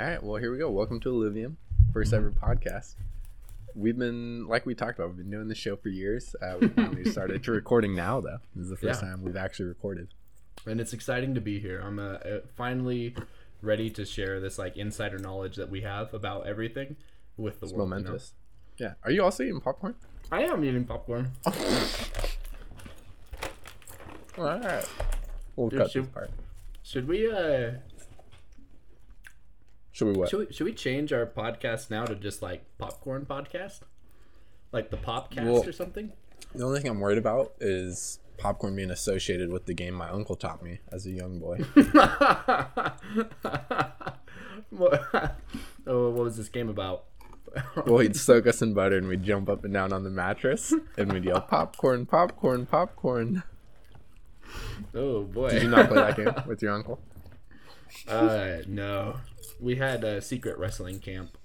All right, well, here we go. Welcome to Illuvium, first ever podcast. We've been, like we talked about, we've been doing this show for years. Uh, we finally started to recording now, though. This is the first Yeah. time we've actually recorded. and it's exciting to be here. I'm uh, uh, finally ready to share this like insider knowledge that we have about everything with the It's world. you know? momentous. Yeah. Are you also eating popcorn? I am eating popcorn. All right. We'll Dude, cut this part. Should we uh Should we what? should we, should we change our podcast now to just like popcorn podcast? Like the popcast Well- or something? The only thing I'm worried about is popcorn being associated with the game my uncle taught me as a young boy. what, oh, what was this game about? well, he'd soak us in butter and we'd jump up and down on the mattress and we'd yell, popcorn, popcorn, popcorn. oh boy. Did you not play that game with your uncle? Uh, no. We had a secret wrestling camp.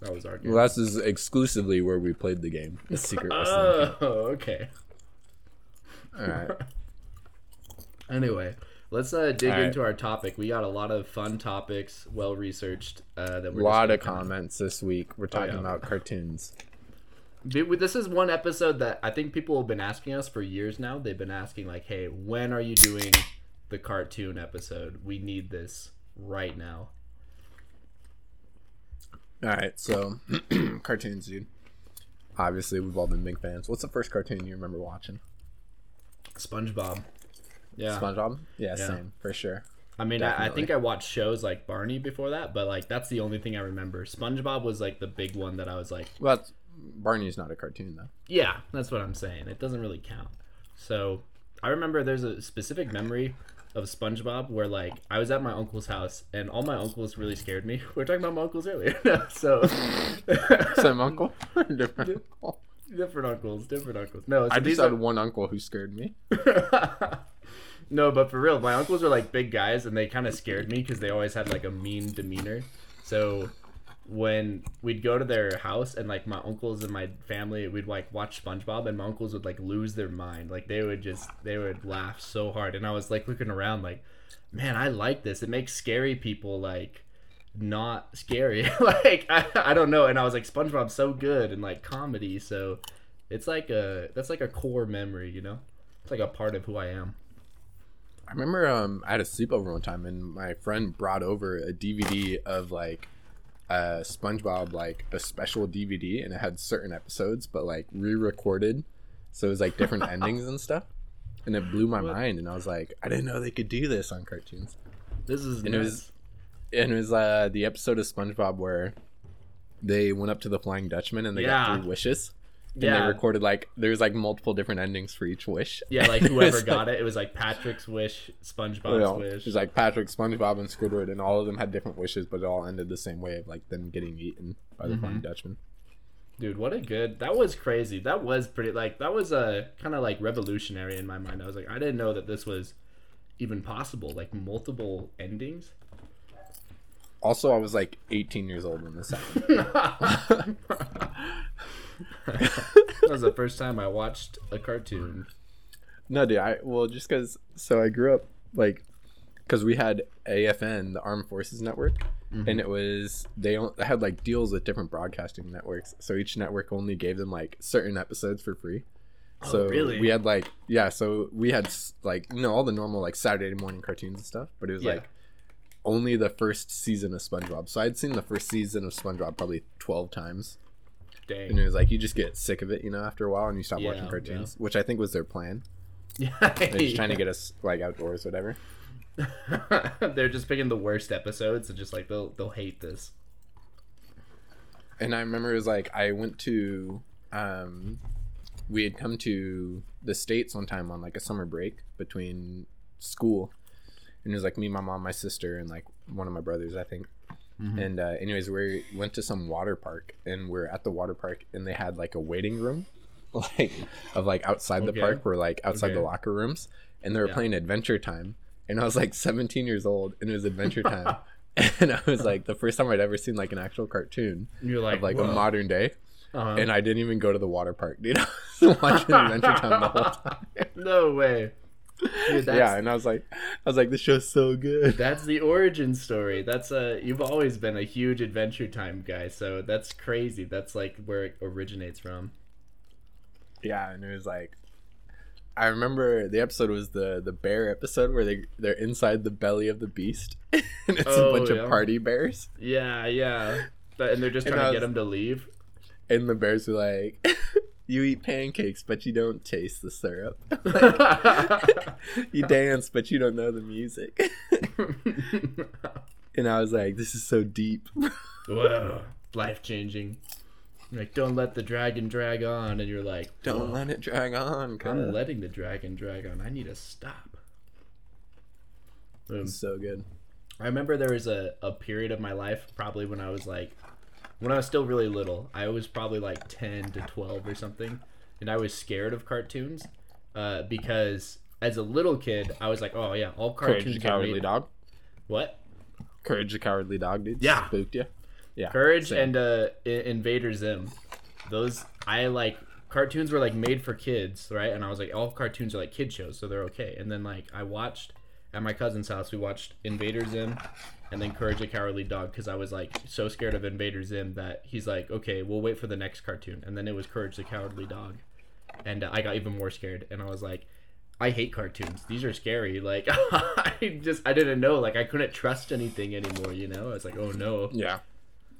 That was our game. Well, that's is exclusively where we played the game. The secret wrestling. oh, okay. All right. Anyway, let's uh, dig All right. into our topic. We got a lot of fun topics, well researched. Uh, that A we're A lot of comments this week. We're talking yeah. about cartoons. This is one episode that I think people have been asking us for years now. They've been asking like, "Hey, when are you doing the cartoon episode? We need this right now." All right, so cartoons, dude. Obviously, we've all been big fans. What's the first cartoon you remember watching? SpongeBob. Yeah. SpongeBob. Yeah, Yeah. same for sure. I mean, I, I think I watched shows like Barney before that, but like that's the only thing I remember. SpongeBob was like the big one that I was like, Well, Barney's not a cartoon though. yeah, that's what I'm saying. It doesn't really count. So I remember there's a specific memory of SpongeBob where like I was at my uncle's house and all my uncles really scared me. We were talking about my uncles earlier, so Same uncle, different. uncle. different uncles, different uncles. No, so I just had are one uncle who scared me. no, but for real, my uncles were like big guys, and they kind of scared me because they always had like a mean demeanor. So when we'd go to their house and like my uncles and my family, we'd like watch SpongeBob, and my uncles would like lose their mind. Like they would just they would laugh so hard, and I was like looking around like, man, I like this. It makes scary people like not scary. like I, I don't know, and I was like SpongeBob's so good and like comedy, so it's like a that's like a core memory, you know. It's like a part of who I am. I remember um, I had a sleepover one time, and my friend brought over a DVD of like uh, SpongeBob, like a special DVD, and it had certain episodes, but like re-recorded, so it was like different endings and stuff. And it blew my What? mind, and I was like, I didn't know they could do this on cartoons. This is And it was- And it was uh, the episode of SpongeBob where they went up to the Flying Dutchman and they Yeah. got three wishes. And yeah, they recorded like there's like multiple different endings for each wish. yeah, like whoever got it, it was like Patrick's wish, SpongeBob's you know, wish. It was like Patrick, SpongeBob, and Squidward, and all of them had different wishes, but it all ended the same way of like them getting eaten by the Mm-hmm. Flying Dutchman. Dude, what a good. That was crazy. That was pretty. Like that was a kind of like revolutionary in my mind. I was like, I didn't know that this was even possible. Like multiple endings. Also, I was like 18 years old when this happened. that was the first time I watched a cartoon. No, dude. I well, just because. So I grew up like, because we had AFN, the Armed Forces Network, Mm-hmm. and it was they had like deals with different broadcasting networks. So each network only gave them like certain episodes for free. Oh, So really? we had like yeah, so we had like you know all the normal like Saturday morning cartoons and stuff, but it was Yeah. like only the first season of SpongeBob. So I'd seen the first season of SpongeBob probably twelve times, and it was like you just get sick of it, you know, after a while, and you stop Yeah, watching cartoons, which I think was their plan. Yeah. They're just trying to get us like outdoors, whatever. They're just picking the worst episodes and just like they'll they'll hate this. And I remember it was like I went to um we had come to the States one time on like a summer break between school. And it was like me, my mom, my sister, and like one of my brothers, I think. Mhm. And uh, anyways, we went to some water park and we're at the water park and they had like a waiting room like of like outside the Okay. park where like outside the locker rooms and they were Yeah. playing Adventure Time. And I was like 17 years old and it was Adventure Time. and I was like the first time I'd ever seen like an actual cartoon You're like of like "Whoa." a modern day, Uh-huh. and I didn't even go to the water park, dude. I was watching Adventure Time the whole time. no way. Dude, yeah, and I was like, I was like, this show's so good. That's the origin story. That's a you've always been a huge Adventure Time guy, so that's crazy. That's like where it originates from. Yeah, and it was like, I remember the episode was the the bear episode where they they're inside the belly of the beast, and it's Oh, a bunch yeah. of party bears, Yeah, yeah. But, and they're just trying I to get was- him to leave. and the bears are like, "You eat pancakes, but you don't taste the syrup. you dance, but you don't know the music." and I was like, "This is so deep." Whoa, life changing. Like, don't let the dragon drag on, and you're like, Don't "Oh, let it drag on. I'm letting the dragon drag on. I need to stop. Boom. It's um, so good. I remember there was a, a period of my life, probably when I was like, when I was still really little. I was probably like 10 to 12 or something. And I was scared of cartoons uh, because as a little kid, I was like, oh, yeah, all Courage cartoons the get Cowardly made. Dog. What? Courage the Cowardly Dog, dude. Yeah. Spooked you. Yeah. Courage same. and uh, Invader Zim. Those, I like, cartoons were like made for kids, right? And I was like, all cartoons are like kid shows, so they're okay. And then, like, I watched at my cousin's house, we watched Invader Zim and then Courage the Cowardly Dog because I was like so scared of Invader Zim that he's like, okay, we'll wait for the next cartoon. And then it was Courage the Cowardly Dog. And uh, I got even more scared. And I was like, I hate cartoons. These are scary. Like, I just, I didn't know. Like, I couldn't trust anything anymore, you know? I was like, oh no. Yeah.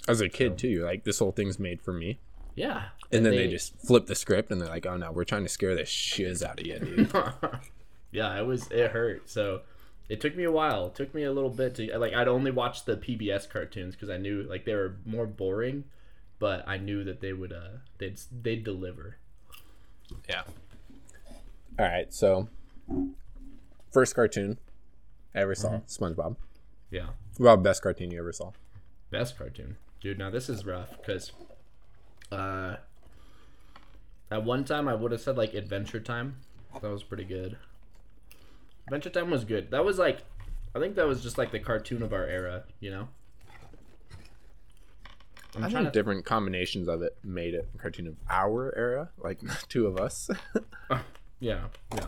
As a kid too, like this whole thing's made for me. Yeah. And, then they, just flip the script and they're like, "Oh no, we're trying to scare the shiz out of you, dude." yeah, it was it hurt. So it took me a while. It took me a little bit to like I'd only watch the PBS cartoons because I knew like they were more boring, but I knew that they would uh they'd they'd deliver. yeah. All right, so first cartoon I ever saw, SpongeBob. Yeah, Well, best cartoon you ever saw. best cartoon, dude. Now this is rough because uh at one time I would have said like Adventure Time. That was pretty good. Adventure Time was good. That was like I think that was just like the cartoon of our era, you know. I'm I trying think to different combinations of it made it a cartoon of our era, like two of us. Yeah, yeah.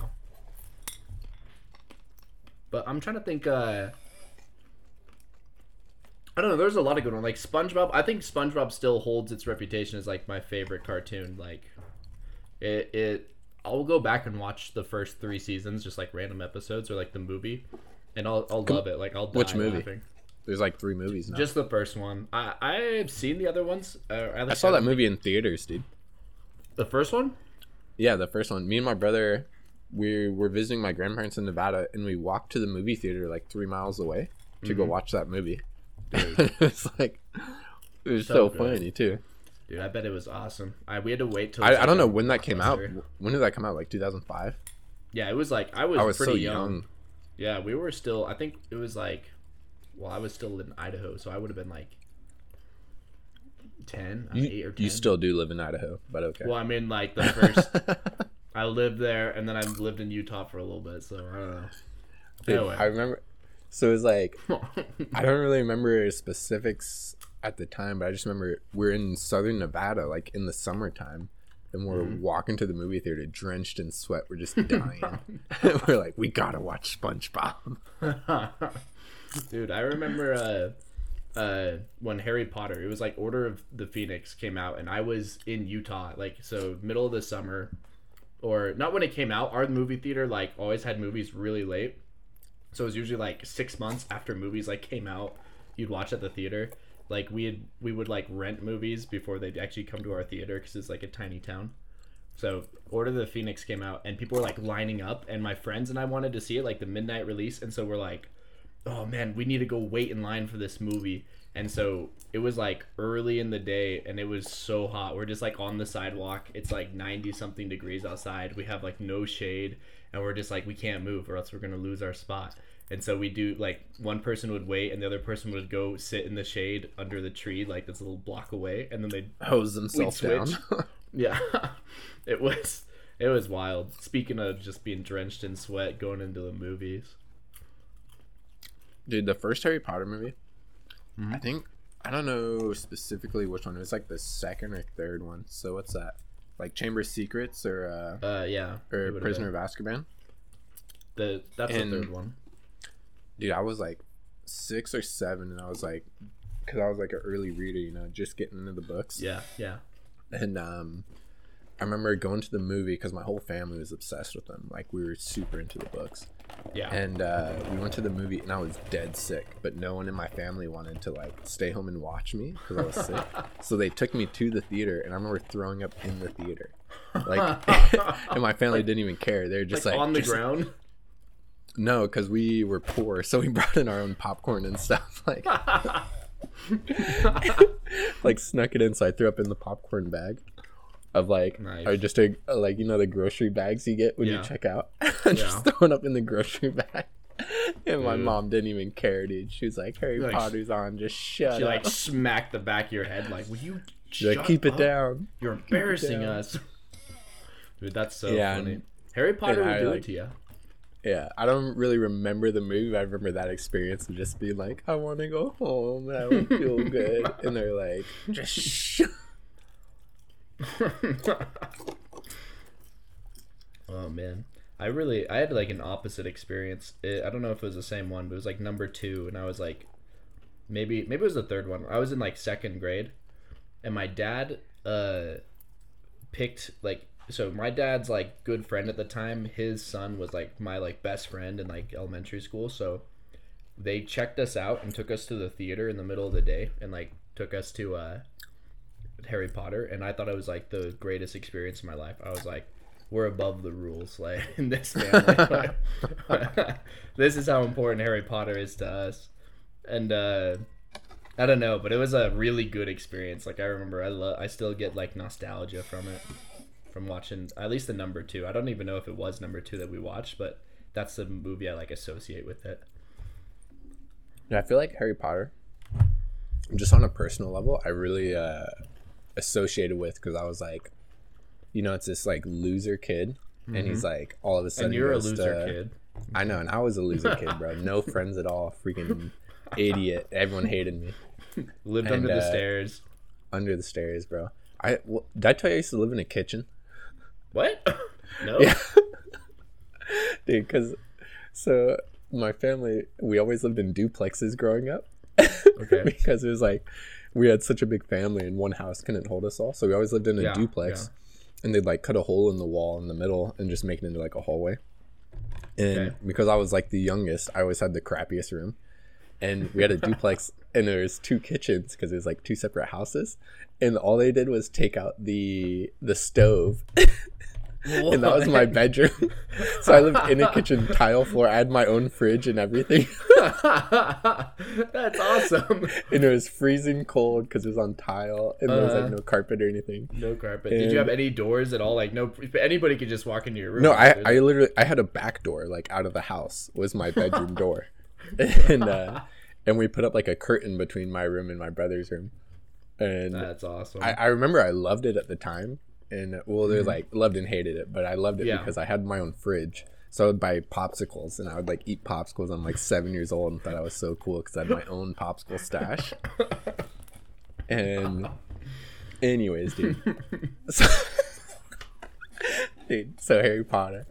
But I'm trying to think. uh I don't know. There's a lot of good ones. Like SpongeBob. I think SpongeBob still holds its reputation as like my favorite cartoon. Like, it. it I'll go back and watch the first three seasons, just like random episodes or like the movie, and I'll I'll love it. Like I'll die Which movie? laughing. There's like three movies now. Just the first one. I I've seen the other ones. Uh, I saw that movie in theaters, dude. The first one. Yeah, the first one. Me and my brother, we were visiting my grandparents in Nevada, and we walked to the movie theater like three miles away to Mm-hmm. go watch that movie. it's like it was so, So funny too. Dude, I bet it was awesome. I we had to wait till. I, I don't know when that came out. When did that come out? Like 2005. Yeah, it was like I was, I was pretty so young. young. Yeah, we were still. I think it was like, well, I was still in Idaho, so I would have been like ten, uh, eight You, or ten. you still do live in Idaho, but okay. Well, I mean, like the first. I lived there, and then I lived in Utah for a little bit, so I don't know. Dude, Anyway. I remember. So it was like I don't really remember specifics at the time, but I just remember we're in southern Nevada, like in the summertime, and we're Mm-hmm. walking to the movie theater drenched in sweat. We're just dying. we're like, we gotta watch SpongeBob. Dude, I remember uh, uh, when Harry Potter, it was like Order of the Phoenix came out, and I was in Utah, like so middle of the summer, or not when it came out. Our movie theater like always had movies really late, so it was usually like six months after movies like came out, you'd watch at the theater. Like we had, we would like rent movies before they'd actually come to our theater because it's like a tiny town. So Order of the Phoenix came out, and people were like lining up, and my friends and I wanted to see it, like the midnight release, and so we're like, oh man, we need to go wait in line for this movie. And so it was like early in the day and it was so hot. We're just like on the sidewalk. It's like 90 something degrees outside. We have like no shade and we're just like we can't move or else we're going to lose our spot. And so we do like one person would wait and the other person would go sit in the shade under the tree like this little block away and then they'd Hose themselves down. yeah. it was it was wild. Speaking of just being drenched in sweat going into the movies. Dude, the first Harry Potter movie, Mm-hmm. I think I don't know specifically which one. It was like the second or third one. So what's that? Like Chamber of Secrets or uh, Uh yeah. or it would've Prisoner of Azkaban? The that's And- the third one. Dude i was like six or seven and i was like because i was like an early reader you know just getting into the books Yeah, yeah. and um i remember going to the movie because my whole family was obsessed with them like we were super into the books Yeah. and uh, we went to the movie and i was dead sick but no one in my family wanted to like stay home and watch me because i was sick so they took me to the theater and i remember throwing up in the theater like and my family didn't even care they're just like, like, on the just- ground. No because we were poor so we brought in our own popcorn and stuff like like snuck it in so i threw up in the popcorn bag of like Nice. or just a like you know the grocery bags you get when Yeah. you check out Yeah. just throwing up in the grocery bag and my Dude. mom didn't even care dude she was like harry Like, potter's on just shut She up like smacked the back of your head, like, "Will you like, keep it down You're embarrassing down." us." Dude, that's so Yeah, funny. Harry Potter would do like- it to you. Yeah i don't really remember the movie i remember that experience of just being like i want to go home and i don't feel good and they're like just shut oh man, I really I had like an opposite experience. It, I don't know if it was the same one, but it was like number two, and I was like, maybe maybe it was the third one. I was in like second grade, and my dad uh picked like so my dad's like good friend at the time. His son was like my like best friend in like elementary school, so they checked us out and took us to the theater in the middle of the day and like took us to uh Harry Potter, and I thought it was like the greatest experience of my life. I was like, we're above the rules, like in this family. this is how important Harry Potter is to us, and uh, I don't know, but it was a really good experience. Like I remember, I love, I still get like nostalgia from it, from watching at least the number two. I don't even know if it was number two that we watched, but that's the movie I like associate with it. Yeah, I feel like Harry Potter, just on a personal level, I really uh, associated with because I was like, you know, it's this like loser kid, and he's like all of a sudden Mm-hmm. And you're a loser to- kid. I know, and I was a loser kid, bro. No friends at all. Freaking idiot. Everyone hated me Lived And, under the uh, stairs. under the stairs, bro. I wh- did I tell you I used to live in a kitchen? What? no. Yeah. Dude, because so my family, we always lived in duplexes growing up. Okay. because it was like we had such a big family and one house couldn't hold us all. So we always lived in a Yeah, duplex. And they'd like cut a hole in the wall in the middle and just make it into like a hallway. And Okay. because I was like the youngest, I always had the crappiest room. And we had a duplex and there was two kitchens because it was like two separate houses. And all they did was take out the the stove and that was my bedroom. so I lived in a kitchen tile floor. I had my own fridge and everything. That's awesome. and it was freezing cold because it was on tile and there was Uh-huh. like no carpet or anything. No carpet. Did you have any doors at all? Like no, anybody could just walk into your room. No, I, I literally I had a back door like out of the house was my bedroom door, and uh, and we put up like a curtain between my room and my brother's room, and That's awesome. I, I remember I loved it at the time, and well, there's like loved and hated it, but I loved it Mm-hmm. Yeah. because I had my own fridge. So I would buy popsicles, and I would like eat popsicles. I'm like seven years old, and thought I was so cool because I had my own popsicle stash. And, anyways, dude, so, dude, so Harry Potter,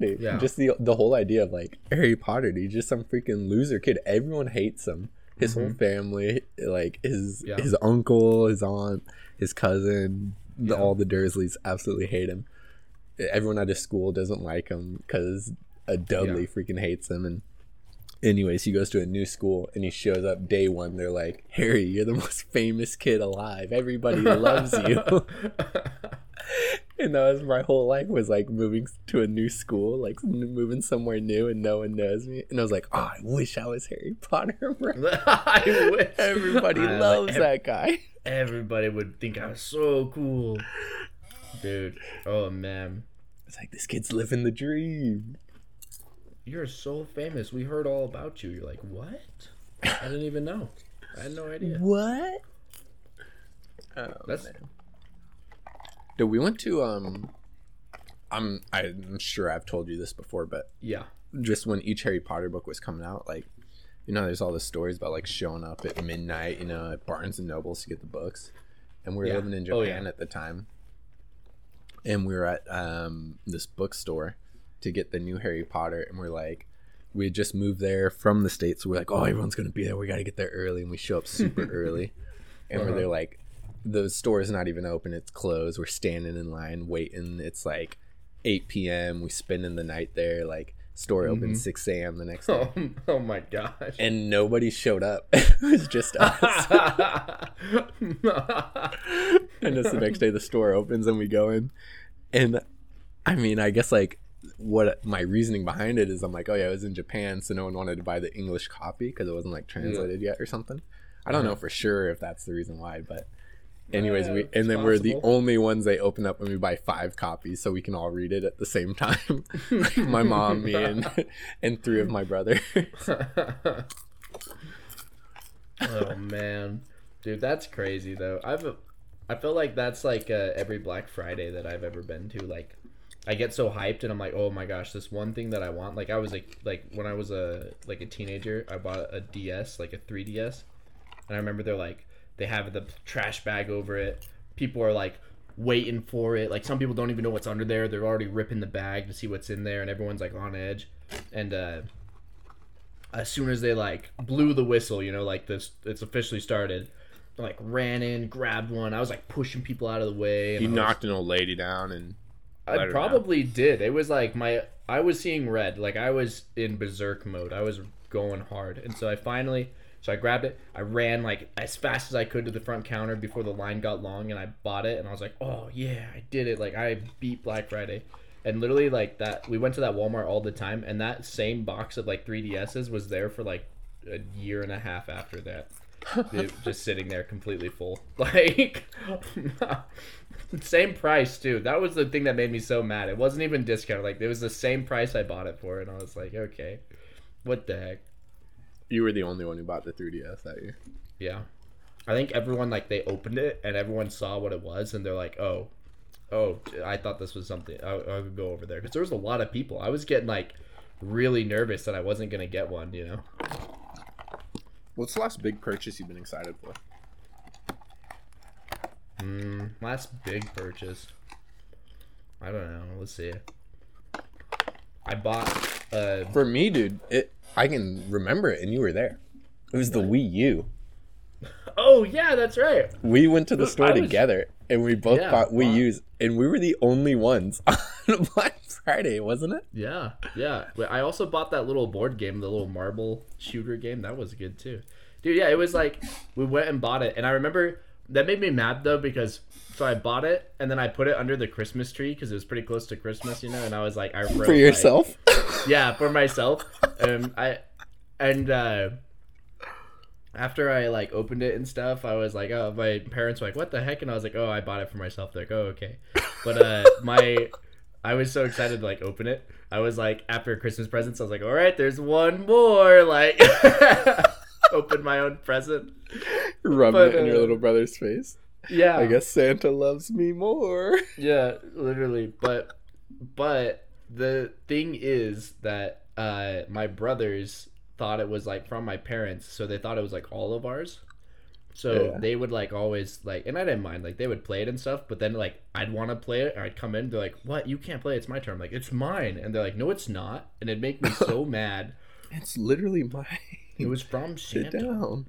Yeah. just the the whole idea of like Harry Potter, dude, just some freaking loser kid. Everyone hates him. His whole family, like his Mm-hmm. Yeah. his uncle, his aunt, his cousin, the, Yeah. all the Dursleys absolutely hate him. Everyone at his school doesn't like him because a Dudley freaking hates him. And anyways, he goes to a new school and he shows up day one. They're like, Harry, you're the most famous kid alive. Everybody loves you. and that was my whole life was like moving to a new school, like moving somewhere new and no one knows me. And I was like, oh, I wish I was Harry Potter. bro." I wish Everybody I, like, loves ev- that guy. Everybody would think I was so cool, dude. Oh man, It's like this kid's living the dream. You're so famous. We heard all about you. You're like, what? I didn't even know. I had no idea. What? Oh, That's man. Dude, we went to um I'm I'm sure I've told you this before, but yeah, just when each Harry Potter book was coming out, like you know, there's all the stories about like showing up at midnight, you know, at Barnes and Nobles to get the books. And we were Yeah. living in Oh, Japan yeah. at the time. And we were at um this bookstore to get the new Harry Potter, and we're like, we had just moved there from the states. So we're like, oh, everyone's gonna be there. We got to get there early, and we show up super early, and we're Uh-huh. there like, the store's not even open. It's closed. We're standing in line waiting. It's like 8 p.m. We spending the night there. Like store open Mhm. 6 a.m. the next day, Oh, oh my gosh. and nobody showed up. it was just us. and it's the next day the store opens and we go in and i mean i guess like what my reasoning behind it is i'm like oh yeah it was in japan so no one wanted to buy the english copy because it wasn't like translated yet or something i don't know Uh-huh. for sure if that's the reason why but anyways Yeah, we and then we're the only ones they open up when we buy five copies so we can all read it at the same time my mom me and and three of my brothers oh man, dude, that's crazy though. I've, I feel like that's like uh, every Black Friday that I've ever been to. Like, I get so hyped and I'm like, oh my gosh, this one thing that I want. Like, I was like, like when I was a like a teenager, I bought a DS, like a 3DS, and I remember they're like, they have the trash bag over it. People are like waiting for it. Like some people don't even know what's under there. They're already ripping the bag to see what's in there, and everyone's like on edge. And uh, as soon as they like blew the whistle, you know, like this, it's officially started. I, like ran in, grabbed one. I was like pushing people out of the way. And he I was- knocked an old lady down and I probably did. It was like my I was seeing red. Like I was in berserk mode. I was going hard. And so I finally so I grabbed it. I ran like as fast as I could to the front counter before the line got long and I bought it and I was like, "Oh, yeah, I did it." Like I beat Black Friday. And literally like that we went to that Walmart all the time and that same box of like 3DSs was there for like a year and a half after that. Just sitting there completely full. Like same price too. That was the thing that made me so mad. It wasn't even discounted. Like it was the same price I bought it for, and I was like, okay, what the heck? you were the only one who bought the 3ds that year Yeah, I think everyone like they opened it and everyone saw what it was, and they're like, oh, oh, I thought this was something. I, I would go over there because there was a lot of people. I was getting like really nervous that I wasn't gonna get one. You know. What's the last big purchase you've been excited for? Mm, last big purchase. I don't know. Let's see. I bought uh For me, dude, it I can remember it, and you were there. It was the Wii U. Oh yeah, that's right. We went to the store was- together, and we both Yeah, bought Wii wow. U's, and we were the only ones on Black Friday, wasn't it? Yeah, yeah. I also bought that little board game, the little marble shooter game. That was good too, dude. Yeah, it was like we went and bought it, and I remember that made me mad though because so I bought it and then I put it under the Christmas tree because it was pretty close to Christmas, you know. And I was like, I wrote, For like- yourself? yeah, for myself. Um, I and uh, after I like opened it and stuff, I was like, oh, my parents were like, what the heck? And I was like, oh, I bought it for myself. They're like, oh, okay. But uh, my, I was so excited to like open it. I was like, after Christmas presents, I was like, all right, there's one more. Like, open my own present. Rub But, it in your uh, little brother's face. Yeah, I guess Santa loves me more. Yeah, literally. But but the thing is that uh my brothers thought it was like from my parents, so they thought it was like all of ours. So Yeah. they would like always like and I didn't mind, like they would play it and stuff, but then like I'd want to play it or I'd come in, they're like, What, you can't play it, it's my turn. I'm like, it's mine and they're like, No, it's not and it'd make me so mad. It's literally mine. It was from Sit Santa. down.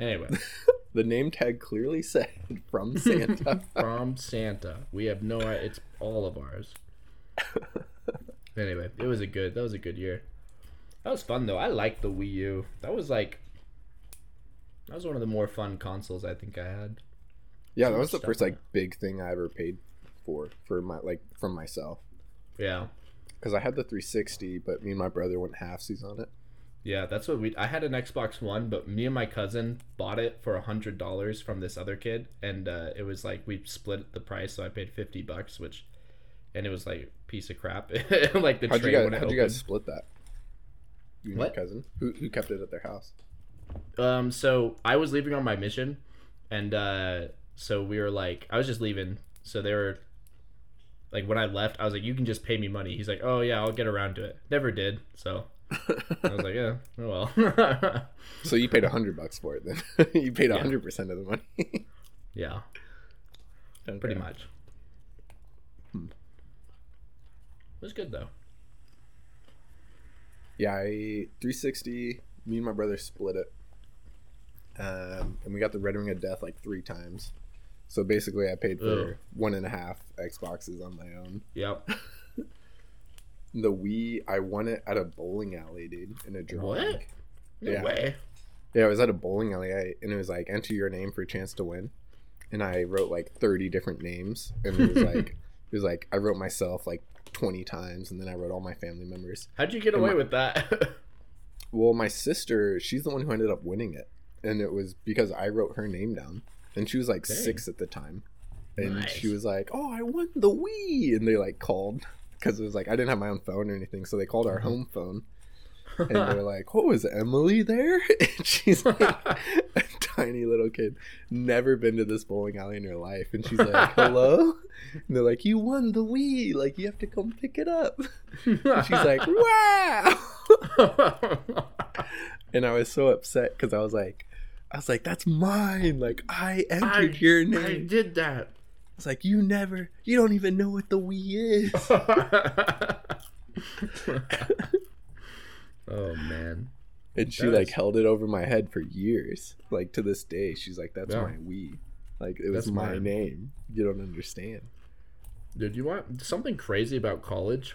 Anyway, The name tag clearly said from Santa. from Santa. We have no it's all of ours. Anyway, it was a good that was a good year. That was fun though. I liked the Wii U. That was like that was one of the more fun consoles I think I had. yeah, that was the first on like big thing I ever paid for for my like from myself. Yeah. Because I had the 360, but me and my brother went halfsies on it. Yeah, that's what we I had an Xbox One, but me and my cousin bought it for a hundred dollars from this other kid and uh, it was like we split the price, so I paid fifty bucks, which and it was like a piece of crap. like the How'd you guys, how'd you guys split that? You and What? your cousin? Who, who kept it at their house? Um, so I was leaving on my mission, and uh, so we were like, I was just leaving. So they were like, when I left, I was like, you can just pay me money. He's like, oh yeah, I'll get around to it. Never did. So I was like, yeah, oh well. So you paid a hundred bucks for it then? you paid a Yeah. hundred percent of the money. yeah, pretty much. was good though. Yeah, I 360. Me and my brother split it, um, and we got the Red Ring of Death like three times. So basically, I paid for Ugh. one and a half Xboxes on my own. Yep. The Wii, I won it at a bowling alley, dude, in a drawing. What? No Yeah. way. Yeah, I was at a bowling alley, I, and it was like enter your name for a chance to win, and I wrote like thirty different names, and it was like it was like I wrote myself like twenty times, and then I wrote all my family members. How'd you get And away my- with that? Well, my sister, she's the one who ended up winning it, and it was because I wrote her name down, and she was like Dang. six at the time, and Nice. she was like, "Oh, I won the Wii," and they like called because it was like I didn't have my own phone or anything, so they called our Mhm. home phone, and they're like, "Oh, is Emily there?" And she's like a tiny little kid, never been to this bowling alley in her life, and she's like, "Hello," and they're like, "You won the Wii, like you have to come pick it up." And she's like, "Wow." and I was so upset because I was like, I was like, that's mine. Like I entered I- your name. I did that. It's like you never, you don't even know what the Wii is. oh man. And she does. like held it over my head for years. Like to this day, she's like, that's Yeah. my Wii. Like it was That's my mine. name. You don't understand. Dude, you want something crazy about college?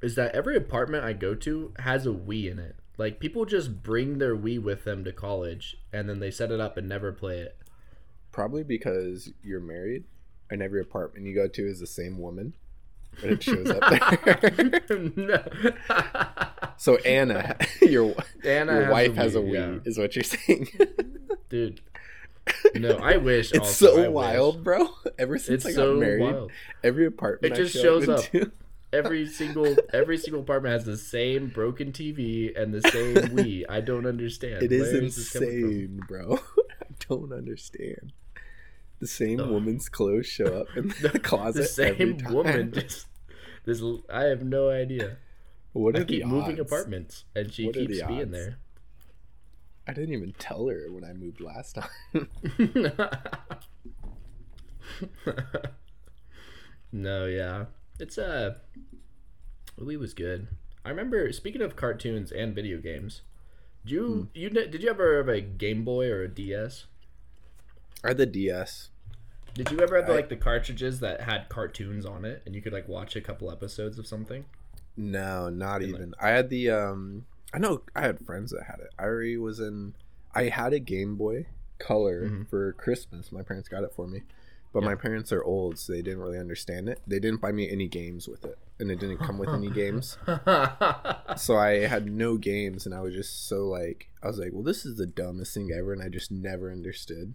Is that every apartment I go to has a Wii in it. Like people just bring their Wii with them to college and then they set it up and never play it. Probably because you're married, and every apartment you go to is the same woman, and it shows up there. no. so Anna, your Anna your has wife has a Wii, yeah. is what you're saying. Dude. No, I wish It's also, so I wish. wild, bro. Ever since It's I got so married, wild. every apartment It just show shows up. into- Every single every single apartment has the same broken TV and the same Wii. I don't understand. It is Where this coming from? insane, bro. I don't understand. The same woman's clothes show up in the closet the every same time. woman just this I have no idea. What are I the keep moving apartments and she What keeps the being there. I didn't even tell her when I moved last time. no, yeah. It's uh Wii was good. I remember speaking of cartoons and video games. Did you Hmm. you did you ever have a Game Boy or a DS? Or the DS. Did you ever have the, I- like the cartridges that had cartoons on it and you could like watch a couple episodes of something? No, not Didn't even. I had the um. I know I had friends that had it. I already was in. I had a Game Boy Color Mhm. for Christmas. My parents got it for me, but my parents are old, so they didn't really understand it. They didn't buy me any games with it, and it didn't come with any games. So I had no games, and I was just so like, I was like, well, this is the dumbest thing ever, and I just never understood.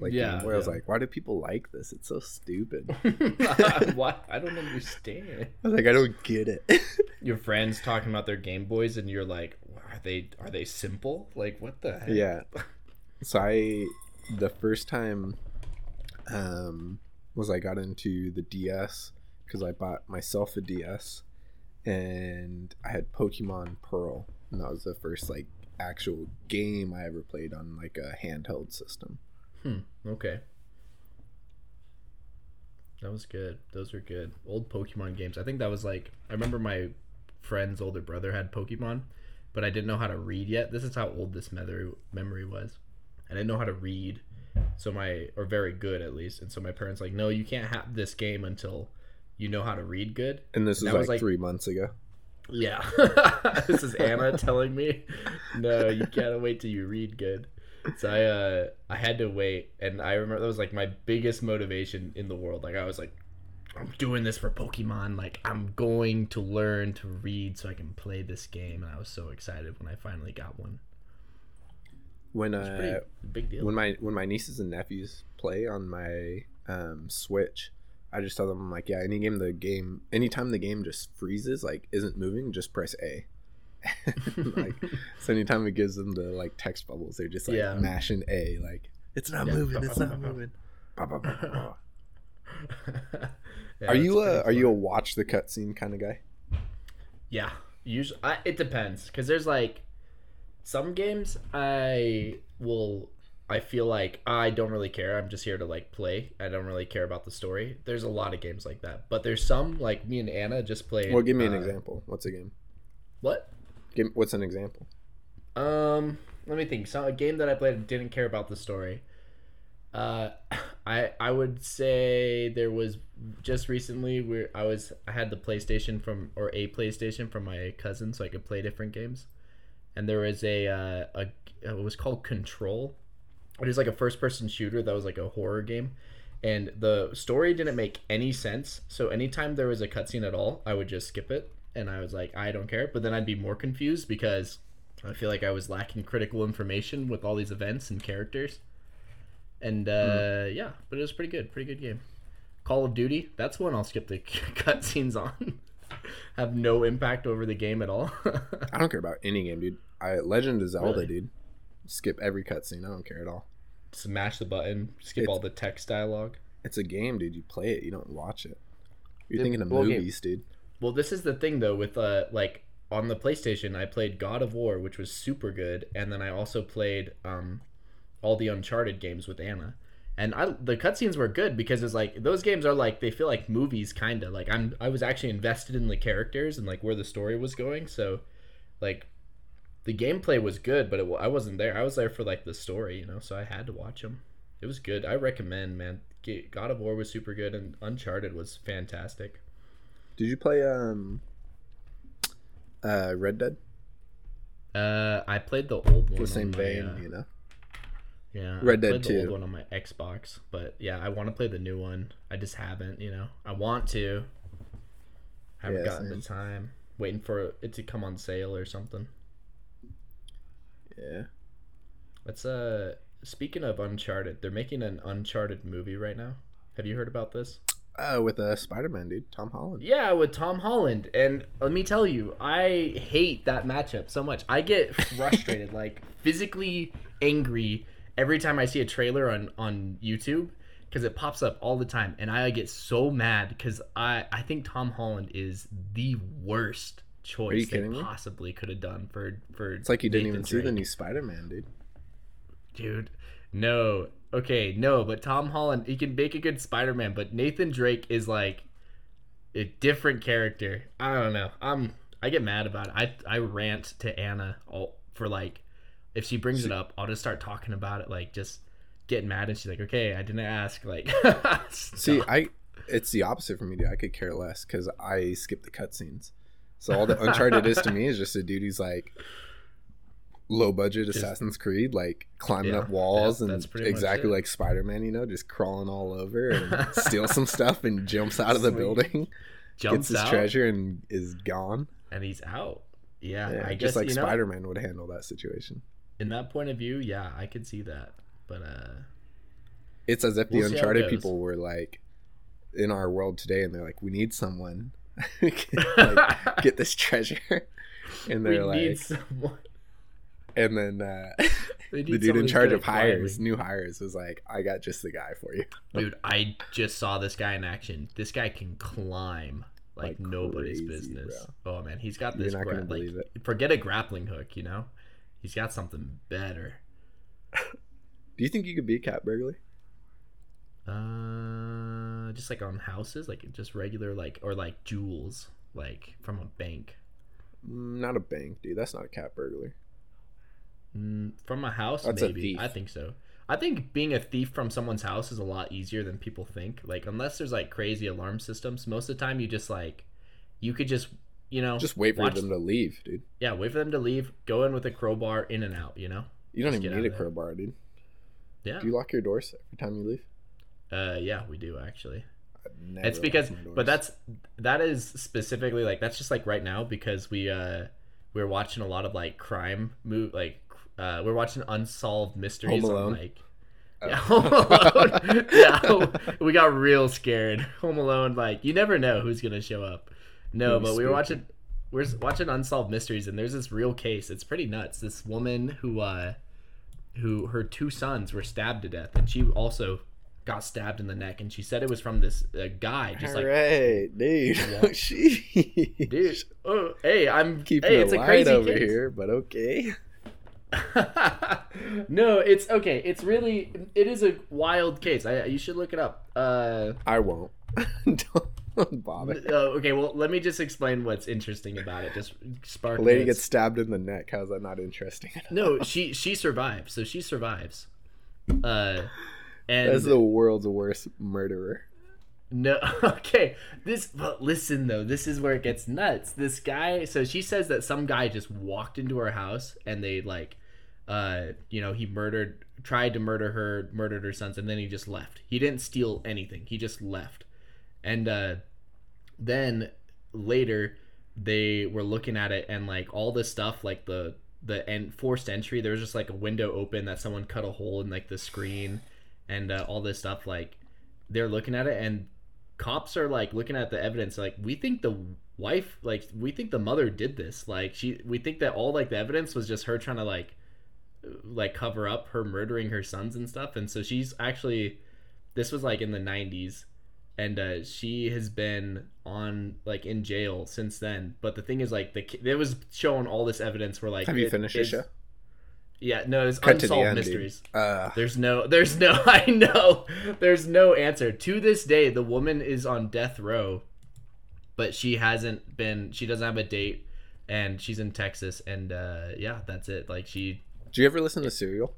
Like, Yeah, Game Boy. I was like, why do people like this? It's so stupid. why? I don't understand. I was like, I don't get it. Your friends talking about their Game Boys and you're like, are they are they simple? Like what the heck? yeah. So I, the first time, um, was I got into the DS because I bought myself a DS, and I had Pokemon Pearl, and that was the first like actual game I ever played on like a handheld system. Hmm. Okay. That was good. Those were good. Old Pokemon games. I think that was like I remember my friend's older brother had Pokemon, but I didn't know how to read yet. This is how old this memory memory was. I didn't know how to read. So my or very good at least. And so my parents like, "No, you can't have this game until you know how to read good." And this was That like, was, like- three months ago. Yeah. this is Anna telling me, no, you can't wait till you read good. So I uh I had to wait and I remember that was like my biggest motivation in the world. Like I was like I'm doing this for Pokemon. Like I'm going to learn to read so I can play this game and I was so excited when I finally got one. When It's a pretty uh, big deal. when my when my nieces and nephews play on my um, Switch, I just tell them I'm like, yeah, any game the game, anytime the game just freezes, like isn't moving, just press A. like, so anytime it gives them the like text bubbles, they're just like Yeah. mashing A, like it's not Yeah. moving, it's not moving. Yeah, are you a pretty are you a watch the cutscene kind of guy? Yeah, usually I, it depends because there's like some games I will I feel like I don't really care. I'm just here to like play. I don't really care about the story. There's a lot of games like that, but there's some like me and Anna just played. Well, give me an uh, example. What's a game? What? Give, what's an example? Um, let me think. So a game that I played and didn't care about the story. Uh, I I would say there was just recently where I was I had the PlayStation from or a PlayStation from my cousin so I could play different games, and there was a uh, a it was called Control. It was like a first person shooter that was like a horror game, and the story didn't make any sense. So anytime there was a cutscene at all, I would just skip it, and I was like I don't care. But then I'd be more confused because I feel like I was lacking critical information with all these events and characters. And uh, yeah, but it was pretty good, pretty good game. Call of Duty, that's one I'll skip the cutscenes on. Have no impact over the game at all. I don't care about any game, dude. I Legend of Zelda, Really? dude. Skip every cutscene. I don't care at all. Smash the button, skip It's- all the text dialogue. It's a game, dude. You play it. You don't watch it. You're Yeah, thinking of well, game- movies, dude. Well, this is the thing though with uh like on the PlayStation, I played God of War, which was super good, and then I also played um all the Uncharted games with Anna. And I the cutscenes were good because it's like those games are like they feel like movies kind of. Like I'm I was actually invested in the characters and like where the story was going, so like the gameplay was good, but it, I wasn't there. I was there for like the story, you know, so I had to watch them. It was good. I recommend, man. God of War was super good and Uncharted was fantastic. Did you play um uh Red Dead? Uh, I played the old one. The same on my, vein, uh, you know. yeah, Red I Dead played the 2. old one on my Xbox, but yeah, I want to play the new one. I just haven't, you know. I want to. I Haven't Yeah, gotten same. the time. Waiting for it to come on sale or something. Yeah. Let's uh. Speaking of Uncharted, they're making an Uncharted movie right now. Have you heard about this? Uh, with uh, Spider-Man, dude, Tom Holland. Yeah, with Tom Holland. And let me tell you, I hate that matchup so much. I get frustrated, like physically angry every time I see a trailer on on YouTube because it pops up all the time and I get so mad because I I think Tom Holland is the worst choice they possibly could have done for for It's like you didn't even see the new Spider-Man, dude. dude. No, okay, no, but Tom Holland, he can make a good Spider-Man, but Nathan Drake is like a different character. I don't know. I'm I get mad about it. I I rant to Anna all for like if she brings it up, I'll just start talking about it, like just getting mad, and she's like, "Okay, I didn't ask." Like, See. I it's the opposite for me, dude. I could care less because I skip the cutscenes. So all that Uncharted is to me is just a dude who's like low budget Assassin's Creed, like climbing Yeah, up walls that- and that's pretty much exactly like Spider Man, you know, just crawling all over and steal some stuff and jumps out of the Sweet. building, jumps gets his out treasure and is gone. and he's out. Yeah, Yeah, I just guess like Spider Man would handle that situation. in that point of view, yeah, I could see that. But uh, It's as if the We'll it Uncharted people were like in our world today, and they're like, "We need someone like, get this treasure," and we they're like, need someone. And then uh, the dude in charge of at climbing. hires, new hires, was like, "I got just the guy for you." Dude, I just saw this guy in action. This guy can climb like, Like nobody's crazy, business. Oh man, he's got You're this. not gra- gonna like, believe it. Forget a grappling hook, you know. He's got something better. Do you think you could beat Cat Burglary? Uh, just like on houses, like just regular, like or like jewels, like from a bank. Mm, Not a bank, dude. That's not a cat burglar. Mm, from a house, That's maybe. I think so. I think being a thief from someone's house is a lot easier than people think. Like unless there's like crazy alarm systems, most of the time you just like you could just you know Just wait for watch- them to leave, dude. Yeah, wait for them to leave. Go in with a crowbar, in and out. You know. You don't Just even need a crowbar, dude. Yeah. Do you lock your doors every time you leave? Uh, yeah, we do actually. It's because, but that's that is specifically like that's just like right now because we uh we're watching a lot of like crime move like uh we're watching unsolved mysteries Home on Alone? like. Oh. Yeah, Home Alone. yeah, we got real scared. Home Alone, like you never know who's gonna show up. No, but we were watching we're watching unsolved mysteries and there's this real case it's pretty nuts this woman who uh who her two sons were stabbed to death and she also got stabbed in the neck and she said it was from this uh, guy just All like right, dude. Yeah. Dude oh hey i'm keeping hey it it's a light crazy over case. here, but okay. no, it's okay. It's really it is a wild case. I you should look it up. Uh, I won't. Don't bother. uh, okay, well, let me just explain what's interesting about it. Just spark. Lady notes. gets stabbed in the neck. How's that not interesting? no. She she survives. So she survives. Uh, and That's the world's worst murderer. No, okay. This, but listen though, this is where it gets nuts. This guy, so she says that some guy just walked into her house and they like, uh, you know, he murdered, tried to murder her, murdered her sons, and then he just left. He didn't steal anything. He just left, and uh, then later they were looking at it and like all this stuff, like the the en- forced entry. There was just like a window open that someone cut a hole in like the screen, and uh, all this stuff like they're looking at it and cops are like looking at the evidence like we think the wife like we think the mother did this like she we think that all like the evidence was just her trying to like like cover up her murdering her sons and stuff. And so she's actually this was like in the 90s and uh, she has been on like in jail since then. But the thing is like the it was showing all this evidence where like Have you it finished the show? yeah no it's Cut unsolved end, mysteries. Uh, there's no, there's no, I know, there's no answer. To this day, the woman is on death row, but she hasn't been, she doesn't have a date, and she's in Texas, and uh, yeah, that's it. Like she, do you ever listen to Serial?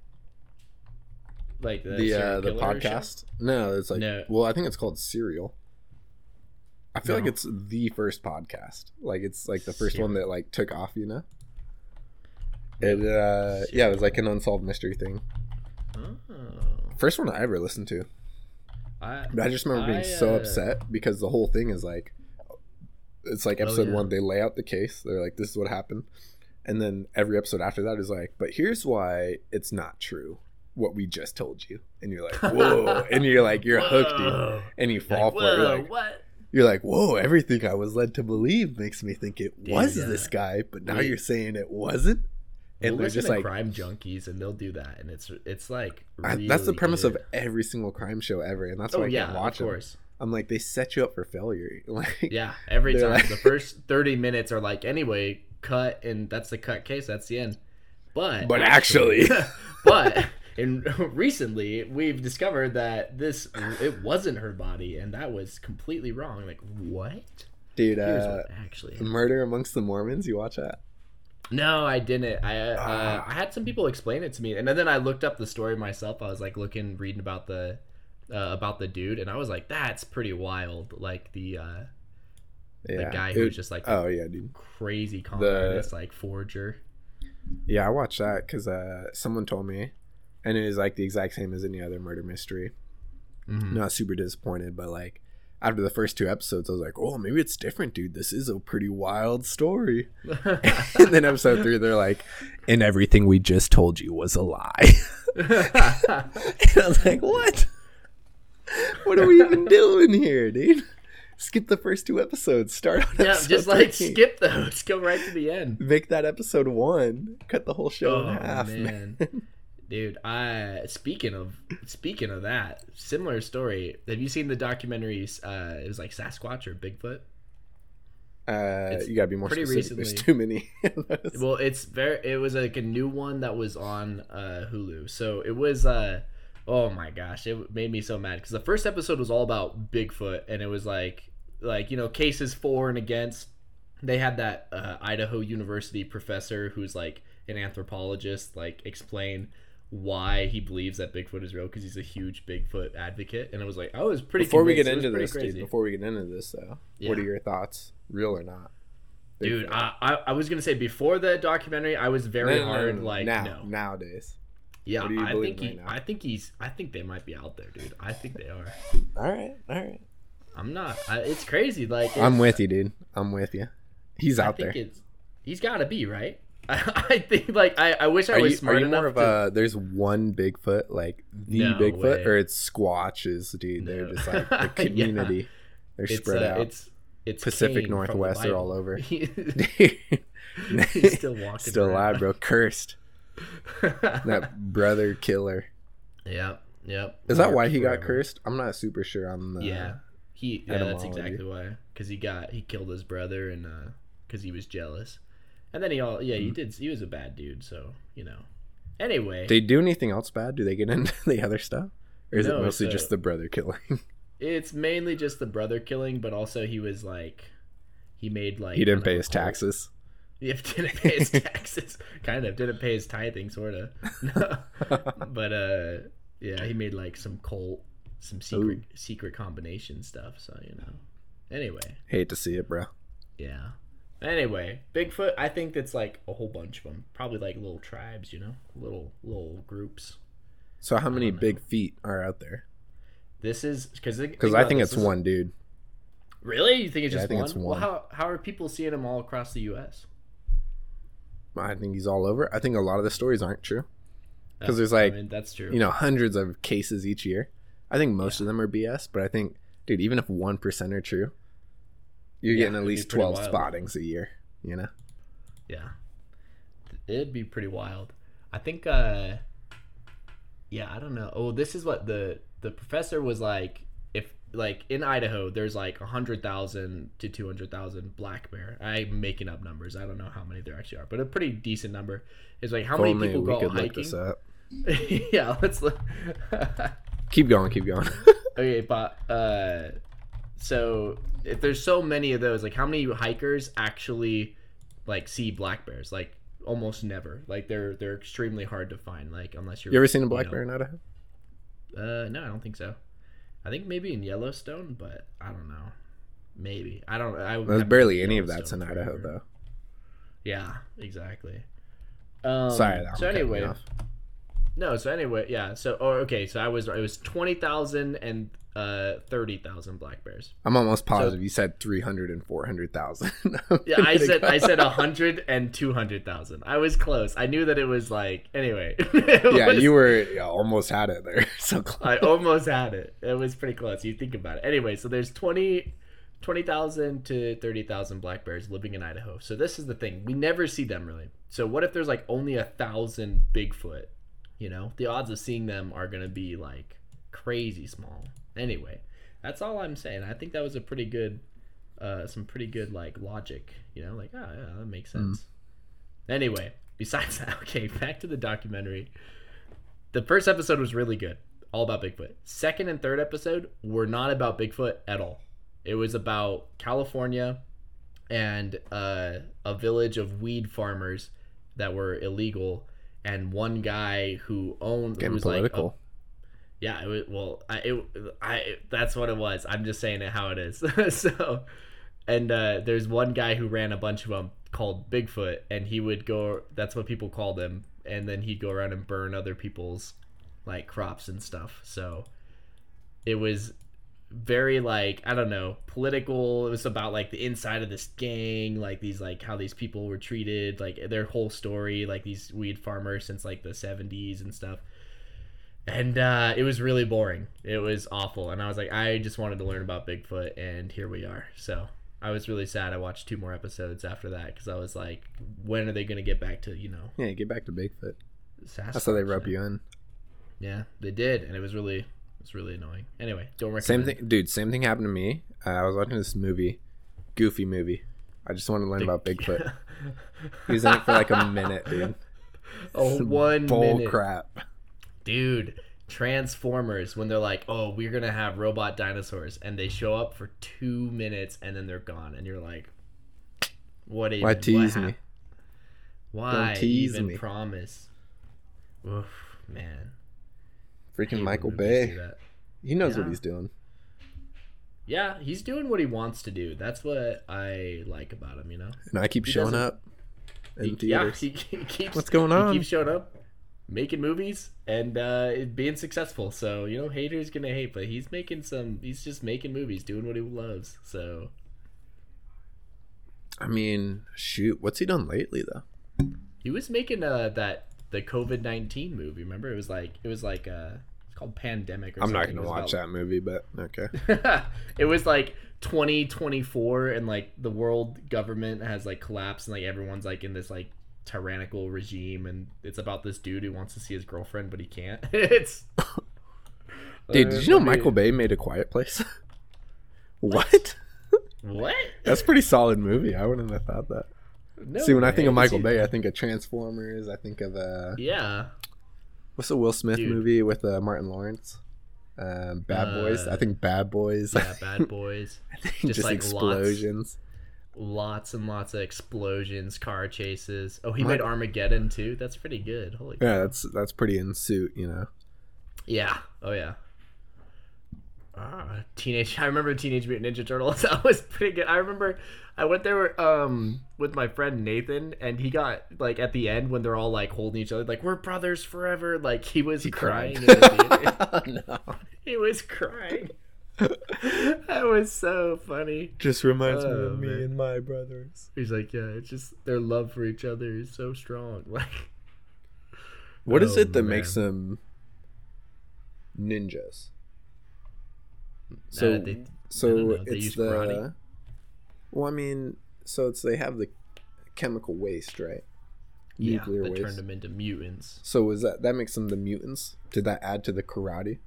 like the, The uh, the killer show? podcast? No, it's like No. well, I think it's called Serial. I feel like it's the first podcast. Like it's like the first one that like took off, you know. It uh yeah, it was like an unsolved mystery thing. Oh. First one I ever listened to. I, But I just remember being I, so uh, upset because the whole thing is like it's like Oh, episode yeah. one, they lay out the case. They're like, This is what happened. And then every episode after that is like, but here's why it's not true. What we just told you. And you're like, Whoa. and you're like, you're hooked, dude. And you fall like, for it. You're like, what? you're like, whoa, everything I was led to believe makes me think it Dude, was yeah. this guy, but now We- you're saying it wasn't. And We'll they're just like, crime junkies, and they'll do that, and it's it's like I- that's the premise good. of every single crime show ever, and that's oh, why Oh I yeah, can't watch of them. course. I'm like, they set you up for failure. Like, Yeah, every time like- the first thirty minutes are like anyway cut, and that's the cut case. That's the end. But But actually- but and recently we've discovered that this it wasn't her body, and that was completely wrong. Like what? dude, uh, actually. happened. Murder Amongst the Mormons. You watch that? No, I didn't. I uh, Ah. I had some people explain it to me, and then I looked up the story myself. I was like looking, reading about the uh, about the dude, and I was like, that's pretty wild. Like the uh, Yeah. the guy It- who was just like oh yeah, dude. crazy con The- artist, like forger. Yeah, I watched that because uh, someone told me, and it was like the exact same as any other murder mystery. Mhm. Not super disappointed, but like after the first two episodes, I was like, oh, maybe it's different, dude. This is a pretty wild story. and then episode three, they're like, and everything we just told you was a lie. and I was like, what? What are we even doing here, dude? Skip the first two episodes. Start on yeah, just like 13. skip those. Go right to the end. Make that episode one. Cut the whole show Oh in half, man. man. Dude, I speaking of speaking of that, similar story. Have you seen the documentaries? Uh, it was like Sasquatch or Bigfoot. Uh, It's you gotta be more pretty specific. There's recently. too many. Well, it's very. It was like a new one that was on uh, Hulu. So it was. Uh, oh my gosh, it made me so mad because the first episode was all about Bigfoot, and it was like, like you know, cases for and against. They had that uh, Idaho University professor who's like an anthropologist, like explain why he believes that Bigfoot is real because he's a huge Bigfoot advocate, and it was like I was pretty. before we get into this, dude, before we get into this, though, Yeah. what are your thoughts? Real or not? dude, I, I I was gonna say before the documentary, I was very No, no, hard no, no. like now, no. nowadays. Yeah, What do you I think he, right now? I think he's. I think they might be out there, dude. I think they are. All right, all right. I'm not. I, it's crazy. Like I'm with you, dude. I'm with you. He's I out think there. It's, he's got to be right. I, I think like I, I wish I Are was you, smart are you enough. more of to, a there's one Bigfoot, like the No Bigfoot, way. or it's squatches, dude? They're just like the Yeah. community. They're it's, spread uh, out. It's it's Pacific Cain from the Northwest, they're all over. He's He's still walking. Still around. alive, bro. Cursed. That brother killer. Yep. Yep. Is that why he got Forever. cursed? I'm not super sure on the. yeah. He. Yeah, that's exactly why. Because he got he killed his brother and uh because he was jealous, and then he all yeah he Mm-hmm. did he was a bad dude so you know Anyway, They do anything else bad? Do they get into the other stuff, or is No, it mostly so- just the brother killing? it's mainly just the brother killing, but also he was like, he made like he didn't pay a his taxes. He didn't pay his taxes. kind of didn't pay his tithing, sort of. but uh, yeah, he made like some cult, some secret Ooh. secret combination stuff. So you know. Anyway, Hate to see it, bro. yeah. Anyway, Bigfoot. I think it's like a whole bunch of them. Probably like little tribes, you know, little little groups. So how many big feet are out there? This is because Because I think it's one dude. Really, you think it's Yeah, I just think one? it's Well, how how are people seeing them all across the U.S.? I think he's all over. I think a lot of the stories aren't true because there's, I like, mean, that's true. You know, hundreds of cases each year. I think most of them are BS, but I think, dude, even if one percent are true, you're Yeah, getting at least twelve wild. spottings a year. You know, Yeah. It'd be pretty wild. I think uh yeah, I don't know. Oh, this is what the the professor was like like in Idaho there's like 100,000 to 200,000 black bear. I'm making up numbers. I don't know how many there actually are, but a pretty decent number. Is like how many people go hiking? this up. yeah, let's look. Keep going, keep going. okay, but uh so if there's so many of those, like how many hikers actually like see black bears? Like almost never. Like they're they're extremely hard to find. Like unless you're you ever seen a black know- bear in Idaho? Uh, no, I don't think so. I think maybe in Yellowstone, but I don't know. Maybe I don't. I There's barely any of that's in Idaho, forever. though. Yeah, exactly. Um, Sorry, so anyway. No. So anyway, yeah. So oh, okay. So I was it was twenty thousand and uh thirty thousand black bears. I'm almost positive you said 300 and 400,000. Yeah, I said I said a hundred and two hundred thousand. I was close. I knew that it was like anyway. yeah, was- you were yeah, almost had it there. So close. I almost had it. It was pretty close. You think about it. Anyway, so there's 20 20,000 to 30,000 black bears living in Idaho. So this is the thing. We never see them really. So what if there's like only a thousand Bigfoot? You know, the odds of seeing them are going to be like crazy small. Anyway, that's all I'm saying. I think that was a pretty good, uh, some pretty good like logic. You know, like, oh, yeah, that makes sense. Anyway, besides that, okay, back to the documentary. The first episode was really good, all about Bigfoot. Second and third episode were not about Bigfoot at all. It was about California and uh, a village of weed farmers that were illegal, and one guy who owned who Getting was like a political. yeah, it was, well, I, it, I, that's what it was. I'm just saying it how it is. so, and uh, there's one guy who ran a bunch of them called Bigfoot, and he would go. That's what people called him, and then he'd go around and burn other people's like crops and stuff. So, it was very like I don't know political. It was about like the inside of this gang, like these like how these people were treated, like their whole story, like these weed farmers since like the 70s and stuff and uh, it was really boring. It was awful, and I was like, I just wanted to learn about Bigfoot, and here we are. So I was really sad. I watched two more episodes after that because I was like, when are they going to get back to you know? Yeah, get back to Bigfoot. Sasquatch? That's how they rub you in. Yeah, they did, and it was really, it was really annoying. Anyway, don't recommend. Same thing, dude. Same thing happened to me. Uh, I was watching this movie, Goofy movie. I just wanted to learn about Bigfoot. He was in it for like a minute, dude. oh, one Bull minute, crap. dude. Transformers when they're like, "Oh, we're gonna have robot dinosaurs," and they show up for two minutes and then they're gone, and you're like, "What? Even, Why what tease hap- me? Why tease even me. promise? Oof, man. Freaking Michael Bay. He knows Yeah. what he's doing. Yeah, he's doing what he wants to do. That's what I like about him. You know. And I keep He showing up He- yeah, he, he keeps. What's going on? He keeps showing up, making movies, and uh, being successful. So you know, haters gonna hate, but he's making some. He's just making movies, doing what he loves. So I mean, shoot, what's he done lately though? he was making uh, that the COVID nineteen movie. Remember, it was like it was like uh, it's called Pandemic. Or I'm not gonna watch about- that movie, but okay. it was like 2024 and like the world government has like collapsed and like everyone's like in this like tyrannical regime and it's about this dude who wants to see his girlfriend but he can't it's Dude, Uh, did you know Michael Bay made a Quiet Place? what? what That's a pretty solid movie. I wouldn't have thought that. No See, when I think of Michael Bay, I think of Transformers. I think of uh, Yeah. what's the Will Smith Dude. movie with uh, Martin Lawrence? Um, Bad Boys. I Uh, think Bad Boys. Yeah, Bad Boys. just, just, like, explosions. lots and lots of explosions, car chases. Oh, he My- made Armageddon too. That's pretty good. Holy Yeah, that's that's pretty in suit, you know. Yeah. Oh yeah. Ah, teenage. I remember Teenage Mutant Ninja Turtles. That was pretty good. I remember I went there um with my friend Nathan, and he got like at the end when they're all like holding each other, like we're brothers forever. Like he was crying. In the theater. no. he was crying. that was so funny. Just reminds me of me man. and my brothers. He's like, yeah, it's just their love for each other is so strong. Like, What is Oh, it that man. makes them ninjas? So, they- so I don't know, they it's use the. karate? Well, I mean, so it's they have the chemical waste, right? yeah, Nuclear that waste. turned them into mutants. So was that that makes them the mutants? Did that add to the karate?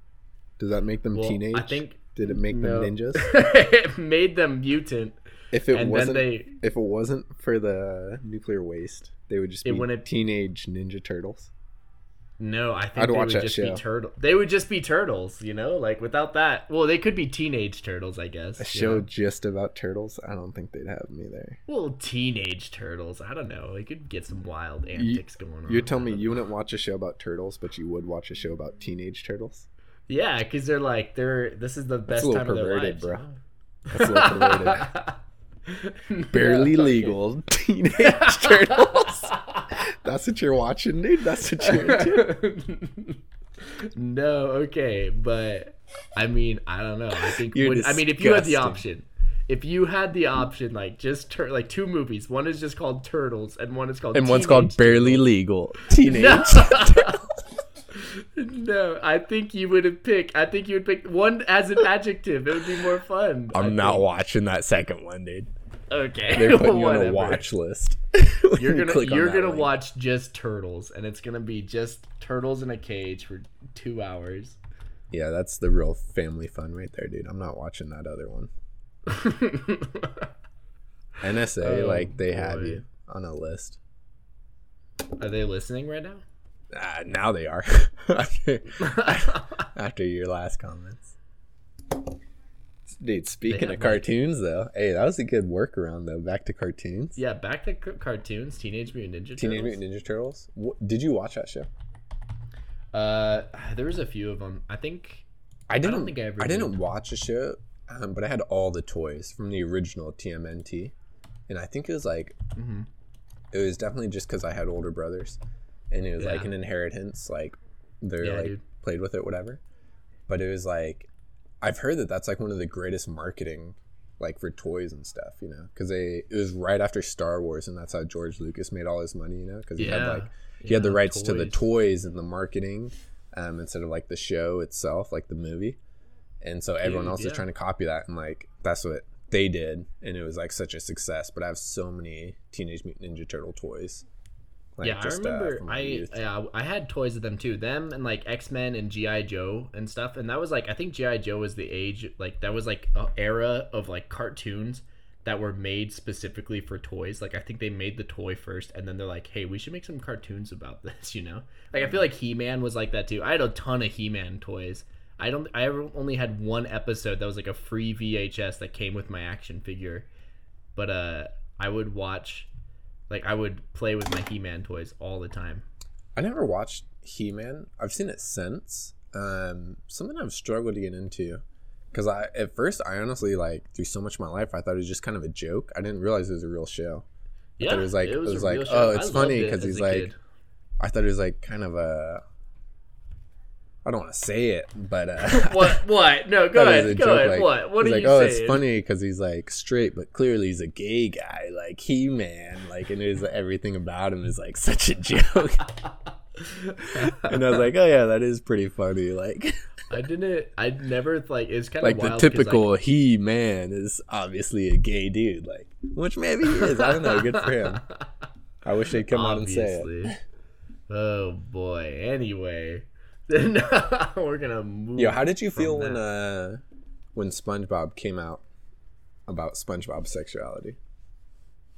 Does that make them Well, teenage? I think Did it make no. them ninjas? it made them mutant, If it and wasn't, then they if it wasn't for the nuclear waste, they would just be wouldn't- teenage ninja turtles. No, I think I'd they would just show. be turtle. They would just be turtles, you know. Like without that, well, they could be teenage turtles, I guess. A show know? just about turtles. I don't think they'd have me there. Well, teenage turtles. I don't know. They could get some wild antics going on. You're telling me you wouldn't watch a show about turtles, but you would watch a show about teenage turtles? Yeah, because they're like they're. This is the best time of their perverted, lives, bro. That's a little perverted. Barely legal teenage turtles. That's what you're watching, dude. That's what you're into. no, okay, but I mean, I don't know. I think when, I mean, if you had the option, if you had the option, like just tur- like two movies, one is just called Turtles, and one is called And one's called Teenage Barely Legal Teenage. No. no, I think you would have picked. I think you would pick one as an adjective. It would be more fun. I I'm not think. watching that second one, dude. Okay, They're putting you on a watch list. you're gonna click you're gonna link. watch just turtles, and it's gonna be just turtles in a cage for two hours. Yeah, that's the real family fun right there, dude. I'm not watching that other one. NSA, Oh, like they have you on a list. Are they listening right now? Ah, now they are. after, after your last comments. Dude, speaking of like- cartoons, though, hey, that was a good workaround, though. Back to cartoons. yeah, back to c- cartoons. Teenage Mutant Ninja Teenage Turtles. Mutant Ninja Turtles. Wh- Did you watch that show? Uh, there was a few of them. I think. I didn't. think I ever I didn't did. watch a show, um, but I had all the toys from the original TMNT, and I think it was like Mhm. it was definitely just because I had older brothers, and it was like an inheritance. Like they're Yeah, like dude. played with it, whatever. But it was like I've heard that that's like one of the greatest marketing, like for toys and stuff. You know, because they it was right after Star Wars, and that's how George Lucas made all his money. You know, because he had Yeah. like he had the Yeah, rights to the toys. toys and the marketing um, instead of like the show itself, like the movie. And so everyone Dude, else is trying to copy that, and like that's what they did, and it was like such a success. But I have so many Teenage Mutant Ninja Turtle toys. Like, yeah, just, I uh, remember. from my I yeah, I had toys of them too. Them and like X Men and GI Joe and stuff. And that was like I think GI Joe was the age like that was like a era of like cartoons that were made specifically for toys. Like I think they made the toy first, and then they're like, hey, we should make some cartoons about this. You know, like I feel like He Man was like that too. I had a ton of He Man toys. I don't. I ever only had one episode that was like a free VHS that came with my action figure, but uh, I would watch like I would play with my He-Man toys all the time. I never watched He Man. I've seen it since. Um, something I've struggled to get into. Because I at first I honestly like through so much of my life I thought it was just kind of a joke. I didn't realize it was a real show. Yeah, thought it was like- it a was like, oh, it's I funny because it he's like- kid. I thought it was like kind of a. I don't want to say it, but uh, what? What? No, go thought it was a ahead. Go ahead. like- what? What are like, you oh, saying? it's funny because he's like straight, but clearly he's a gay guy, like He Man, like, and it was everything about him is like such a joke. and I was like, oh yeah, that is pretty funny. Like, I didn't. I never like. It's kind of like the typical Like, He Man is obviously a gay dude, like, which maybe he is. I don't know. Good for him. I wish they'd come out and say it. Oh boy. Anyway, we're gonna move. Yo, how did you feel when uh when SpongeBob came out about SpongeBob sexuality?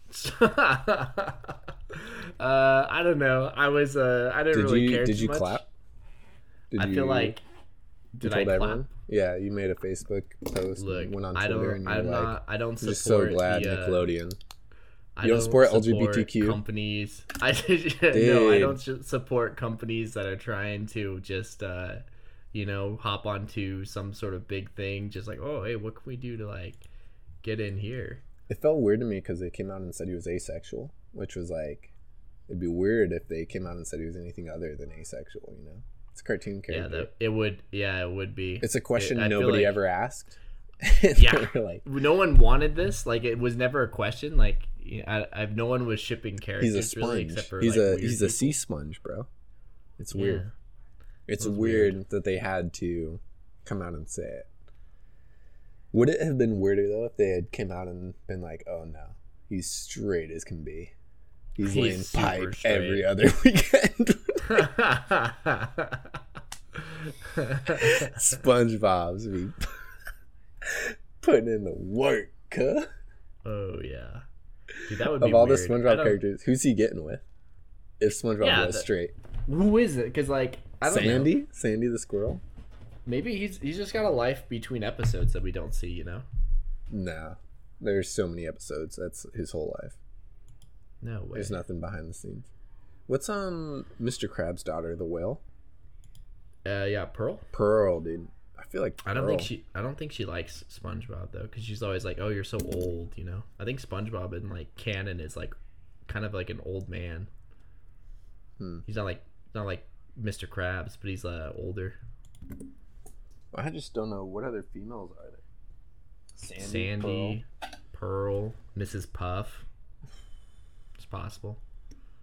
uh, I don't know. I was uh, I didn't Did really you care. did you much. clap? Did I you- feel like did I told clap? everyone? Yeah, you made a Facebook post, Look, and went on I Twitter, don't. and you I'm like, not. I don't "I'm support. just so glad the, uh, Nickelodeon." I You don't support LGBTQ? companies. I no, I don't support companies that are trying to just uh, you know hop onto some sort of big thing. Just like, oh, hey, what can we do to like get in here? It felt weird to me because they came out and said he was asexual, which was like, it'd be weird if they came out and said he was anything other than asexual. You know, it's a cartoon Yeah, character. that, it would. Yeah, it would be. it's a question I feel nobody like- ever asked. Yeah. Like no one wanted this. Like it was never a question. Like I, I no one was shipping characters. he's a really, sponge. except for he's like, a he's a sea sponge, bro. It's Yeah. weird. It's was weird, weird. that they had to come out and say it. Would it have been weirder though if they had came out and been like, "Oh no, he's straight as can be. He's, He's laying pipe straight." every other weekend." SpongeBob's be putting in the work. Huh? oh yeah, Dude, that would be Of all weird. the I SpongeBob characters, who's he getting with? If SpongeBob Yeah, was the- straight, Who is it? Because like I don't know. Sandy, Sandy the squirrel. Maybe he's he's just got a life between episodes that we don't see. You know? Nah, there's so many episodes. That's his whole life. No way. There's nothing behind the scenes. What's um Mr. Krabs' daughter, the whale? Uh, yeah, Pearl. Pearl, dude. I feel like I don't think she. I don't think she likes SpongeBob though, because she's always like, "Oh, you're so old," you know. I think SpongeBob in like canon is like, kind of like an old man. Hmm. He's not like not like Mr. Krabs, but he's uh older. I just don't know what other females are there. Sandy, Pearl, Mrs. Puff. It's possible.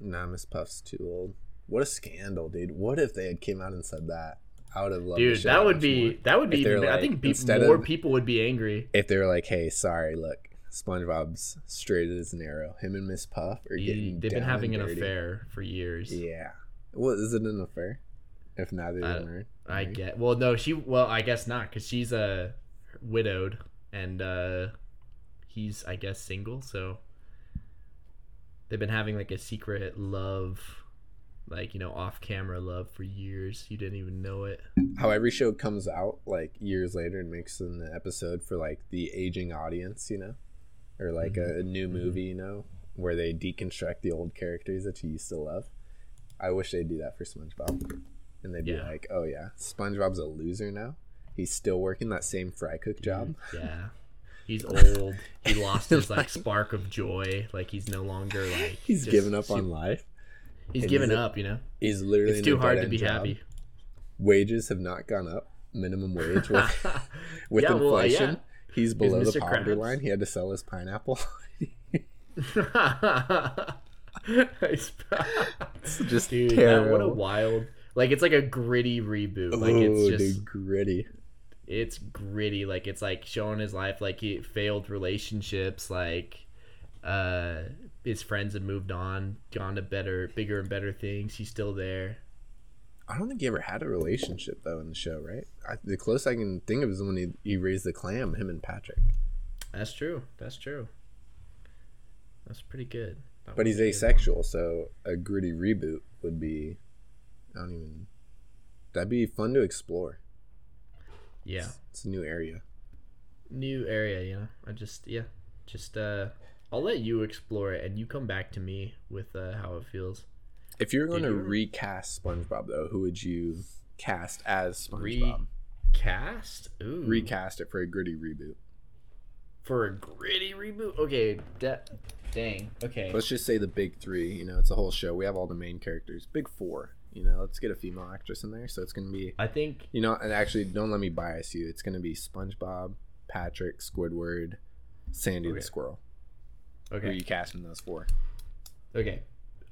Pearl? Nah, Miss Puff's too old. What a scandal, dude. What if they had came out and said that? Have loved the Dude, that would be more. that would be. If they're I think be, more of- people would be angry. If they were like, "Hey, sorry, look, SpongeBob's straight as an arrow. Him and Miss Puff are getting They've been having an dirty." affair for years. Yeah. Well, is it an affair? If neither I- of them are I get. Well, no, she. Well, I guess not, because she's uh, widowed, and uh, he's, I guess, single. So they've been having like a secret love, like you know, off-camera love for years. You didn't even know it. how every show comes out like years later and makes an episode for like the aging audience, you know, or like mm-hmm. a, a new mm-hmm. movie, you know, where they deconstruct the old characters that you used to love. I wish they'd do that for SpongeBob, and they'd be like, "Oh yeah, SpongeBob's a loser now. He's still working that same fry cook mm-hmm. job. Yeah. He's old. He lost his like spark of joy. Like he's no longer like. He's given up on life. He's and given he's a- up. You know. He's literally It's too hard to be job. happy. Wages have not gone up. Minimum wage with, with Yeah, well, inflation. yeah. He's below the poverty Krabs. line. He had to sell his pineapple. It's just Dude, that, what a wild. Like it's like a gritty reboot. Like it's just dude, gritty. it's gritty. Like it's like showing his life. Like he failed relationships. Like uh, his friends have moved on, gone to better, bigger and better things. He's still there. I don't think he ever had a relationship though in the show, right? I, the closest I can think of is when he, he raised the clam, him and Patrick. That's true. That's true. That's pretty good. That But he's asexual, so a gritty reboot would be. I don't even. That'd be fun to explore. one. Yeah. It's a new area. New area, you know. I just yeah. Just uh I'll let you explore it and you come back to me with uh how it feels. If you're going Did to you- recast SpongeBob, though, who would you cast as SpongeBob? Cast? Ooh. Recast it for a gritty reboot. for a gritty reboot. Okay, da- dang. Okay. Let's just say the big three. You know, it's a whole show. We have all the main characters. Big four. You know, let's get a female actress in there. So it's gonna be. I think You know, and actually, don't let me bias you. It's gonna be SpongeBob, Patrick, Squidward, Sandy Okay. the Squirrel. Who are okay. you casting those for? Okay.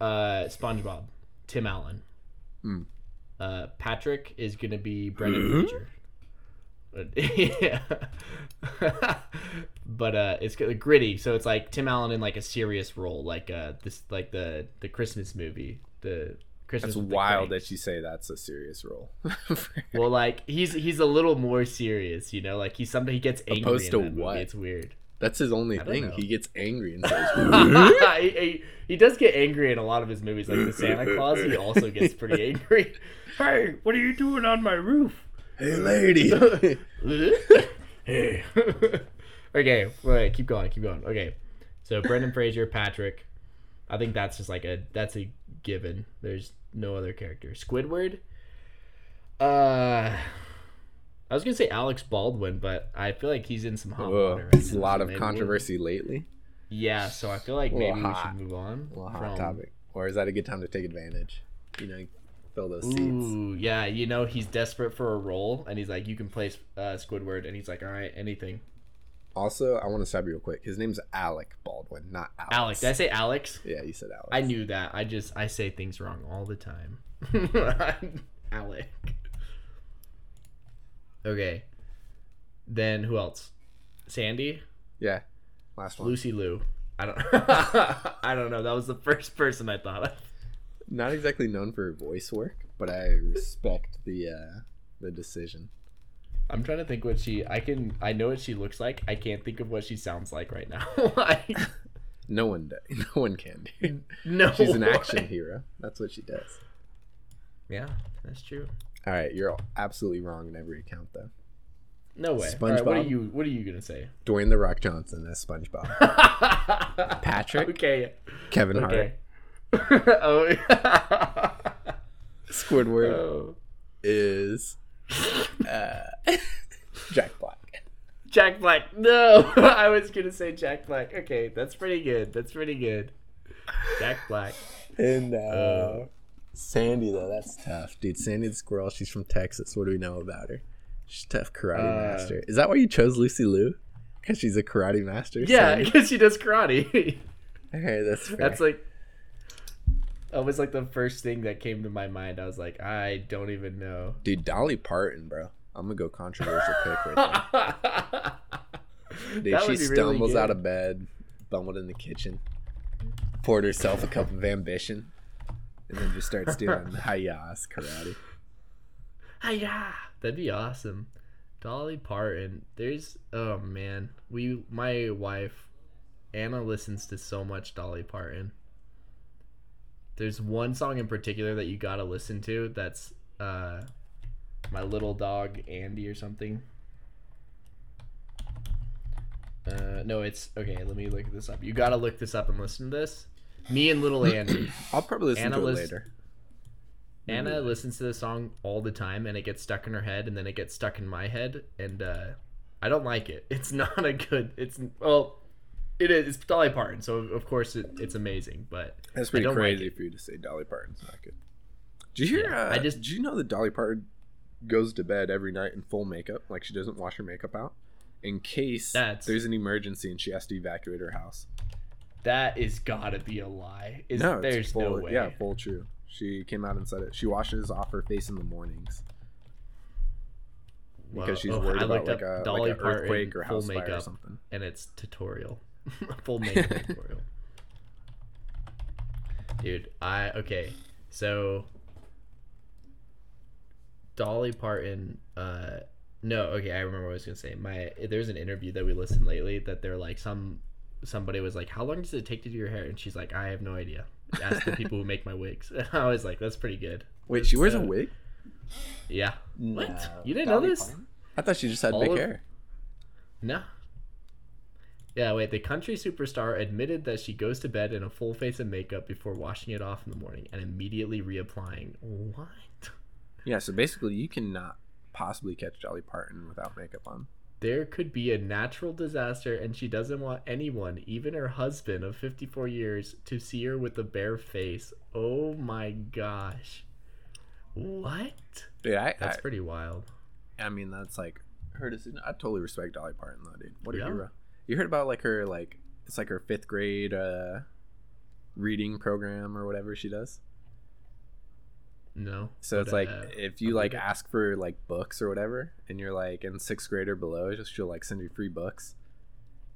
Uh SpongeBob, Tim Allen. Hmm. Uh Patrick is going to be Brendan Fraser. But, yeah. but uh it's gritty, so it's like Tim Allen in like a serious role like uh this like the the Christmas movie, the Christmas That's with the wild that you say that's a serious role. Well, like he's he's a little more serious, you know. Like he's something he gets angry. Opposed in to that movie. what? It's weird. That's his only thing. know. He gets angry and says, he, he, he does get angry in a lot of his movies, like the Santa Claus. He also gets pretty angry. Hey, what are you doing on my roof? "Hey, lady." hey. okay, wait, keep going, keep going. Okay, so Brendan Fraser, Patrick. I think that's just like a that's a given. There's no other character. Squidward. Uh, I was gonna say Alex Baldwin, but I feel like he's in some hot Ugh, water. right it's a lot so of controversy lately. Yeah, so I feel like maybe we should move on. A hot from- topic. Or is that a good time to take advantage? You know, fill those seats. Ooh, yeah, you know he's desperate for a role, and he's like, "You can play uh, Squidward," and he's like, "All right, anything." Also, I want to stop you real quick. His name's Alec Baldwin, not Alex. Alex, did I say Alex? Yeah, you said Alex. I knew that. I just I say things wrong all the time. Alec. Okay. Then who else? Sandy, Yeah. Last one. Lucy Liu. I don't. I don't know. That was the first person I thought of. Not exactly known for her voice work, but I respect the uh the decision. I'm trying to think what she. I can. I know what she looks like. I can't think of what she sounds like right now. Like, No one. No one can. Do. no. She's an action hero. That's what she does. Yeah, that's true. All right, you're absolutely wrong in every account though. No way. All right, what are SpongeBob? you? What are you gonna say? Dwayne the Rock Johnson as SpongeBob. Patrick? Okay. Kevin Hart. Okay. oh. Squidward oh. is uh, Jack Black. Jack Black. No, I was gonna say Jack Black. Okay, that's pretty good. That's pretty good. Jack Black. And uh, Uh. Sandy though, that's tough, dude. Sandy the squirrel. She's from Texas. What do we know about her? She's a tough karate Uh, master. Is that why you chose Lucy Liu? Because she's a karate master. Yeah, because she does karate. Okay, that's fair. that's like. That was like the first thing that came to my mind. I was like, I don't even know. dude. Dolly Parton, bro. I'm gonna go controversial pick right there. Dude, she be really stumbles out of bed, bumbled in the kitchen, poured herself a cup of ambition, and then just starts doing hayas karate. Hiya! That'd be awesome. Dolly Parton. There's oh man. We my wife Anna listens to so much Dolly Parton. There's one song in particular that you gotta listen to that's uh my little dog Andy or something. Uh no, it's okay, let me look this up. You gotta look this up and listen to this. Me and little Andy. I'll probably listen Anna to it lis- later. Anna listens to the song all the time and it gets stuck in her head and then it gets stuck in my head and uh I don't like it. It's not a good it's well it is it's Dolly Parton, so of course it, it's amazing, but That's I pretty don't like crazy it. for you to say Dolly Parton's not good. Did you hear? Yeah, uh, I just- did you know that Dolly Parton goes to bed every night in full makeup, like she doesn't wash her makeup out, in case That's- there's an emergency and she has to evacuate her house. That is gotta be a lie. Is no, there's it's full, no way. Yeah, full true. She came out and said it. She washes off her face in the mornings because she's oh, worried about like a Dolly like Parton earthquake or full house fire or something. and it's tutorial. Full makeup tutorial. Dude, I okay. So Dolly Parton uh no, okay, I remember what I was gonna say. My there's an interview that we listened lately that they're like some somebody was like, How long does it take to do your hair? And she's like, I have no idea. Ask the people who make my wigs. And I was like, That's pretty good. Wait, she wears a uh, wig? Yeah. What? You didn't know this? Parton? I thought she just had All big of- hair. No. Yeah, wait. The country superstar admitted that she goes to bed in a full face of makeup before washing it off in the morning and immediately reapplying. What? Yeah, so basically you cannot possibly catch Dolly Parton without makeup on. There could be a natural disaster, and she doesn't want anyone, even her husband of 54 years, to see her with a bare face. Oh my gosh. What? Dude, I, That's I, pretty wild. I mean, that's like her decision. I totally respect Dolly Parton though, dude. What a Yeah. hero. You heard about like her like it's like her fifth grade uh reading program or whatever she does. No. So it's like uh, if you like ask for like books or whatever, and you're like in sixth grade or below, just she'll like send you free books,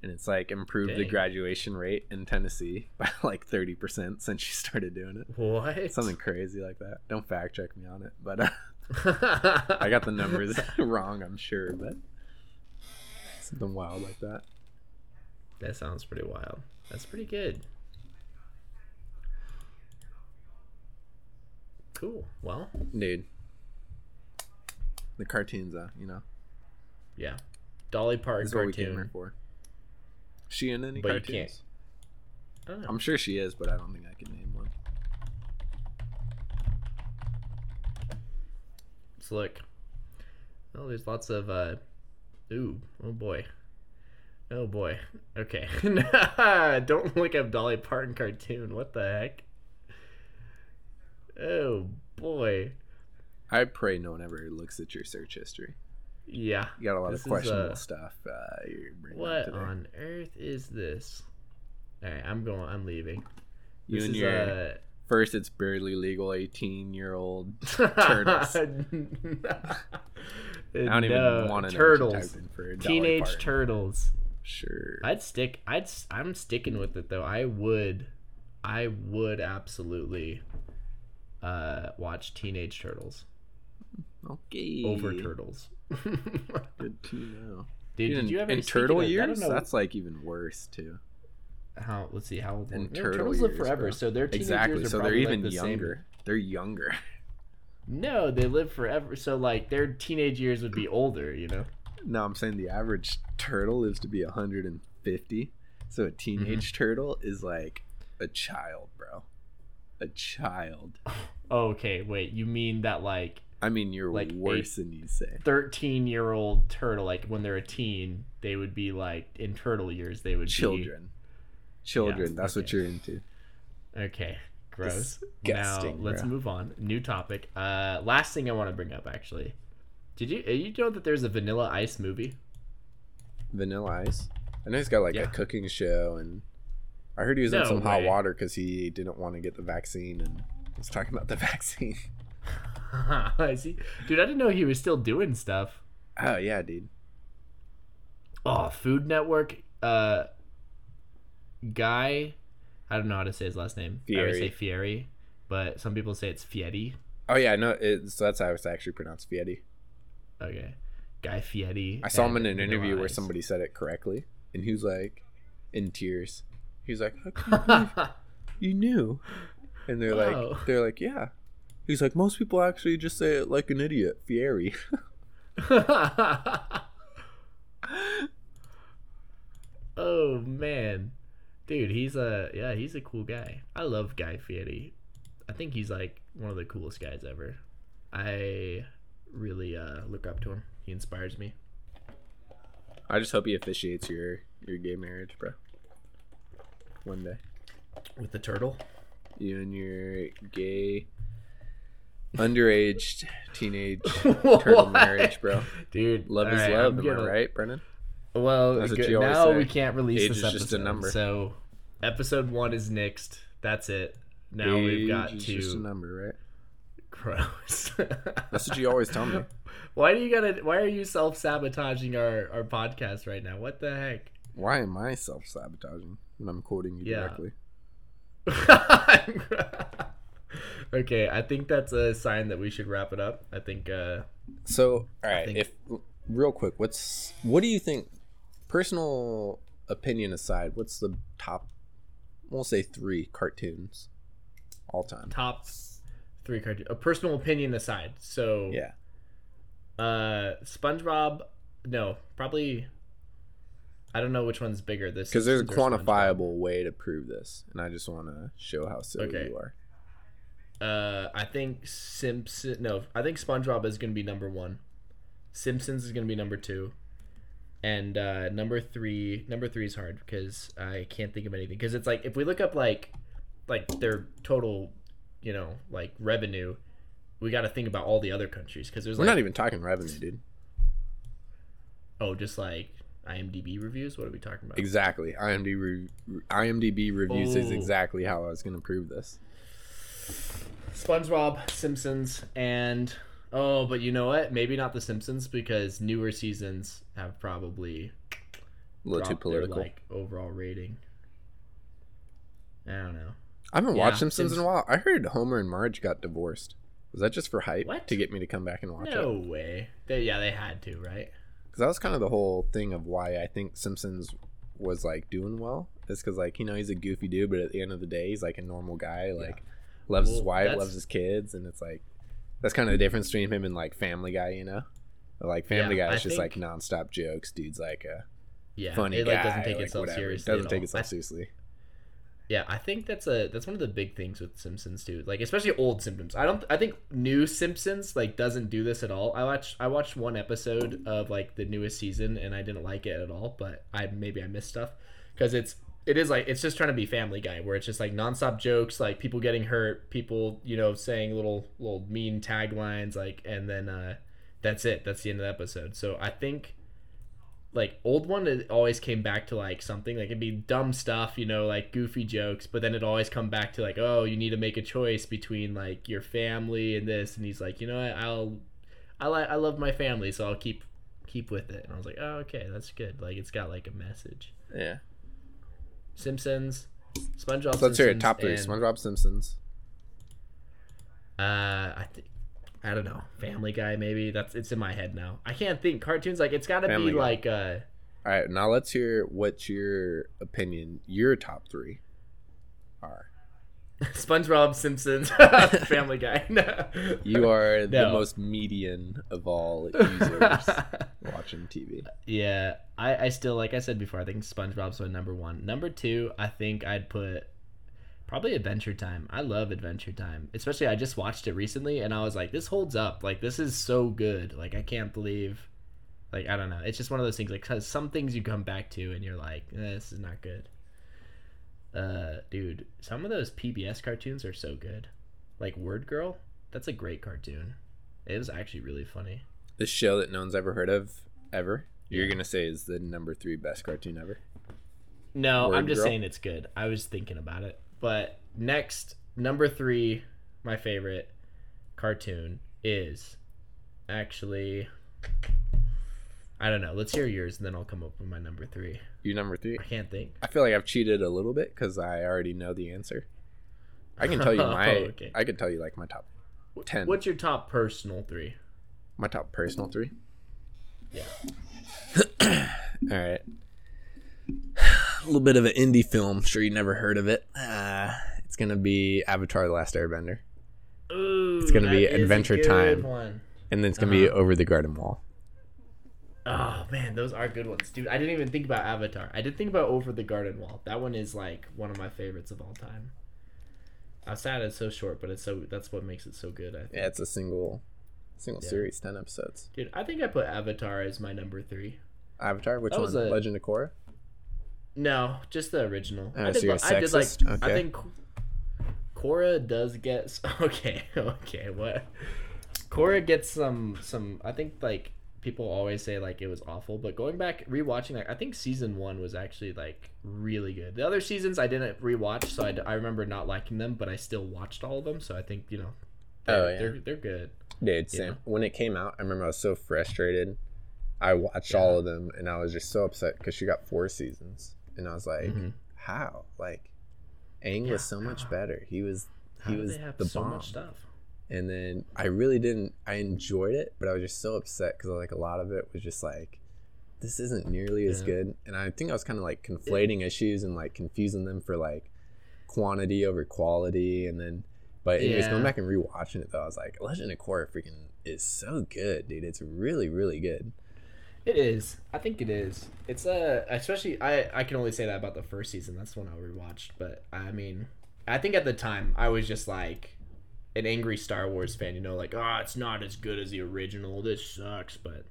and it's like improved the graduation rate in Tennessee by like thirty percent since she started doing it. What? Something crazy like that. Don't fact check me on it, but uh, I got the numbers wrong, I'm sure, but something wild like that. That sounds pretty wild. That's pretty good. Cool. Well, Dude. The cartoons, uh, you know. yeah. Dolly Parton That's what we came here cartoon. for. She in any But you cartoons? can't- don't know. I'm sure she is, but I don't think I can name one. Let's look. Oh, there's lots of uh ooh, oh boy. Oh boy. Okay. Don't look up Dolly Parton cartoon. What the heck? Oh boy. I pray no one ever looks at your search history. Yeah. You got a lot of questionable uh, stuff. Uh, What on earth is this? Alright, I'm going I'm leaving. You this and is your uh first, it's barely legal 18 year old turtles. I don't even want to turtles. Know for Dolly Teenage turtles. Sure. I'd stick. I'd. I'm sticking with it though. I would. I would absolutely uh, watch Teenage Turtles okay. over Turtles. Good to know. Dude, in, did you ever in speaking turtle of- don't years? know That's like even worse too. how. Let's see how old. In were- yeah, turtle turtles live years, forever, bro. so their teenage Exactly. years are So they're probably, like, even the same. younger. They're younger. No, they live forever. So like their teenage years would be older. You know. No, I'm saying the average turtle lives to be 150. So a teenage Mm-hmm. turtle is like a child, bro. A child. Okay, wait. You mean that like I mean, you're Like worse than you say. 13 year old turtle? Like when they're a teen, they would be like in turtle years. They would Children. Children. That's what you're into. okay. Gross. Disgusting, now let's bro. move on. New topic. Uh, last thing I want to bring up actually. Did you uh, you know that there's a Vanilla Ice movie? Vanilla Ice. I know he's got like Yeah. a cooking show, and I heard he was in No some hot water because he didn't want to get the vaccine, and was talking about the vaccine. I see. Dude, I didn't know he was still doing stuff. oh yeah, dude. Oh, Food Network. Uh, guy. I don't know how to say his last name. I would say Fieri. Fieri, but some people say it's Fieri. Oh yeah, no, it's so that's how it's actually pronounced Fieri. Okay. Guy Fieri. I saw him in an interview where somebody said it correctly, and he was like, in tears. He's like, "I can't you knew," and they're Wow. like, they're like, yeah. He's like, most people actually just say it like an idiot, Fieri. oh man, dude, he's a yeah, he's a cool guy. I love Guy Fieri. I think he's like one of the coolest guys ever. I really uh, look up to him. He inspires me. I just hope he officiates your your gay marriage, bro. One day, With the turtle. you and your gay, underage teenage turtle marriage, bro. Dude, Love is alright, love, I'm am gonna- right, Brennan? Well, good- now say. we can't release Age this is episode. just a number. So, episode one is next. That's it. Now we've got Age is just a to number, right? gross. That's what you always tell me. Why do you gotta? Why are you self sabotaging our our podcast right now? What the heck? Why am I self sabotaging when I'm quoting you Yeah. directly? okay, I think that's a sign that we should wrap it up. I think. uh So, all right, think- if real quick, what's what do you think? Personal opinion aside, what's the top? We'll say three cartoons all time. top three cartoon. A personal opinion aside, so Yeah, Uh, SpongeBob. No, probably. I don't know which one's bigger. This because there's a quantifiable way to prove this, and I just want to show how silly Okay. you are. Uh, I think Simpson. No, I think SpongeBob is gonna be number one. Simpsons is gonna be number two, and uh, number three. Number three is hard because I can't think of anything. Because it's like if we look up like, like their total, you know, like revenue, we got to think about all the other countries. Because there's We're like, not even talking revenue, dude. oh, just like IMDb reviews. What are we talking about? Exactly. IMDb re- IMDb reviews is Oh. exactly how I was going to prove this. SpongeBob, Simpsons, and oh, but you know what? Maybe not the Simpsons because newer seasons have probably A little too dropped their, political. like overall rating. I don't know. I haven't Yeah, watched Simpsons in a while. I heard Homer and Marge got divorced. Was that just for hype What? to get me to come back and watch No it? No way. They, yeah, they had to, right? Because that was kind of the whole thing of why I think Simpsons was like doing well is because like you know he's a goofy dude, but at the end of the day, he's like a normal guy. Like loves his wife, that's- loves his kids, and it's like that's kind of the difference between him and like Family Guy. You know, like Family Yeah, Guy is just like nonstop jokes. Dude's like a Yeah, funny it guy. doesn't take like, itself whatever. seriously. Doesn't take all. itself I- seriously. Yeah, I think that's a that's one of the big things with Simpsons too. Like especially old Simpsons. I don't I think new Simpsons like doesn't do this at all. I watched I watched one episode of like the newest season and I didn't like it at all, but I maybe I missed stuff cuz it's it is like it's just trying to be family guy where it's just like nonstop jokes, like people getting hurt, people, you know, saying little little mean taglines like and then uh that's it. That's the end of the episode. So I think like old one it always came back to like something like it'd be dumb stuff you know like goofy jokes but then it always come back to like oh you need to make a choice between like your family and this and he's like you know what i'll i like i love my family so i'll keep keep with it and i was like oh okay that's good like it's got like a message Yeah. simpsons spongebob So let's hear it. Top three: and, SpongeBob, Simpsons. uh i think i don't know family guy maybe that's it's in my head now i can't think cartoons like it's gotta be Guy. like uh All right, now let's hear what's your opinion, your top three are. SpongeBob, Simpsons, Family Guy. No. You are the most median of all users watching TV. yeah, I, I still like I said before. I think SpongeBob's my number one. Number two, I think I'd put probably Adventure Time. I love Adventure Time, especially I just watched it recently, and I was like, this holds up. Like this is so good. Like I can't believe. Like I don't know. It's just one of those things. Like 'cause some things you come back to, and you're like, eh, this is not good. Uh, dude, some of those PBS cartoons are so good. Like Word Girl, that's a great cartoon. It was actually really funny. This show that no one's ever heard of ever. You're gonna say is the number three best cartoon ever. No, Word I'm just Girl? saying it's good. I was thinking about it. But next, number three, my favorite cartoon is actually. I don't know. Let's hear yours, and then I'll come up with my number three. You number three. I can't think. I feel like I've cheated a little bit because I already know the answer. I can tell you oh, my. Oh, okay. I could tell you like my top ten. What's your top personal three? my top personal three? Yeah. All right. A little bit of an indie film. Sure, you never heard of it. Uh, it's gonna be Avatar: The Last Airbender, Ooh, It's gonna be that is a Adventure Time. One. and then it's gonna be Uh-huh. Over the Garden Wall. Oh man, those are good ones, dude. I didn't even think about Avatar. I did think about Over the Garden Wall. That one is like one of my favorites of all time. I'm sad it's so short, but it's so that's what makes it so good. I think. Yeah, it's a single, single Yeah. series, ten episodes. Dude, I think I put Avatar as my number three. Avatar, which That one? was a- Legend of Korra. No, just the original. Oh, I did, I did like. sexist? I think Korra does get okay. Okay, what? Korra gets some some. I think like people always say like it was awful, but going back rewatching, like I think season one was actually like really good. The other seasons I didn't rewatch, so I, d- I remember not liking them, but I still watched all of them. So I think you know. They're, Oh, yeah. they're they're good. Dude, same. Yeah. When it came out, I remember I was so frustrated. I watched Yeah. all of them, and I was just so upset because she got four seasons, and I was like, Mhm. "How? Like, Aang Yeah, was so much better. He was, How he was the so bomb." stuff? And then I really didn't. I enjoyed it, but I was just so upset because like a lot of it was just like, this isn't nearly as Yeah. good. And I think I was kind of like conflating issues and like confusing them for like quantity over quality. And then, but anyways, Yeah. going back and rewatching it though, I was like, Legend of Korra freaking is so good, dude. It's really, really good. It is. I think it is. It's a especially I I can only say that about the first season. That's the one I rewatched, but I mean, I think at the time I was just like an angry Star Wars fan, you know, like, "Oh, it's not as good as the original. This sucks." But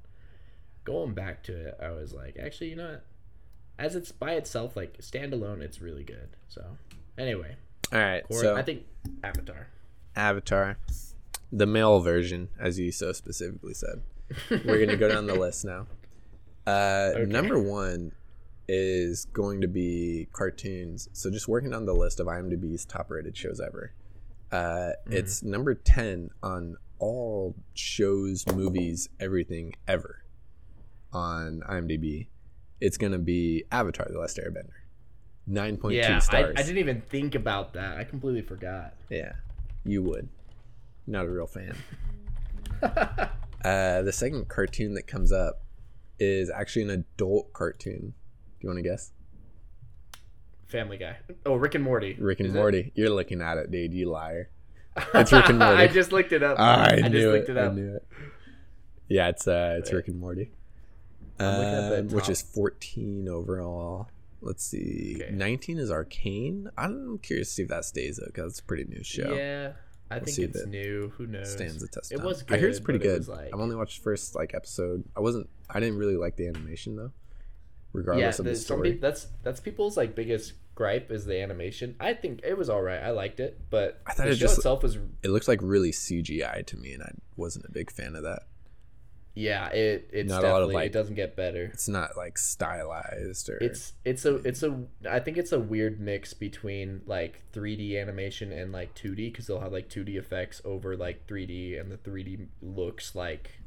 going back to it, I was like, actually, you know what? As it's by itself like standalone, it's really good. So, anyway, All right, Korra, so I think Avatar. Avatar, the male version, as you so specifically said. We're gonna go down the list now. Uh, Okay. Number one is going to be cartoons. So just working on the list of IMDb's top-rated shows ever. Uh, It's number ten on all shows, movies, everything ever on IMDb. It's gonna be Avatar: The Last Airbender. Nine point two Yeah, I, stars. I didn't even think about that. I completely forgot. Yeah, you would. Not a real fan. Uh, the second cartoon that comes up is actually an adult cartoon. Do you want to guess? Family Guy. Oh, Rick and Morty. Rick and Is it? Morty. You're looking at it, dude. You liar. It's Rick and Morty. I just looked it up. I, just knew looked it. it I knew it. Yeah, it's uh, it's Rick and Morty. I'm looking at the Um, which is 14 overall. Let's see. Okay. 19 is Arcane. I'm curious to see if that stays though, because it's a pretty new show. Yeah, I see think it's new. Who knows? Stands the test. It was Good, I hear it's pretty good. like- I've only watched first like episode. I wasn't. I didn't really like the animation though. Regardless yeah, of the story. that's that's people's like biggest gripe is the animation. I think it was all right. I liked it, but I thought the it show just- itself was it looked like really CGI to me, and I wasn't a big fan of that. Yeah. It it's Not a lot of, definitely like- it doesn't get better. It's not like stylized or. It's it's a it's a I think it's a weird mix between like 3D animation and like 2D because they'll have like 2D effects over like 3D and the 3D looks like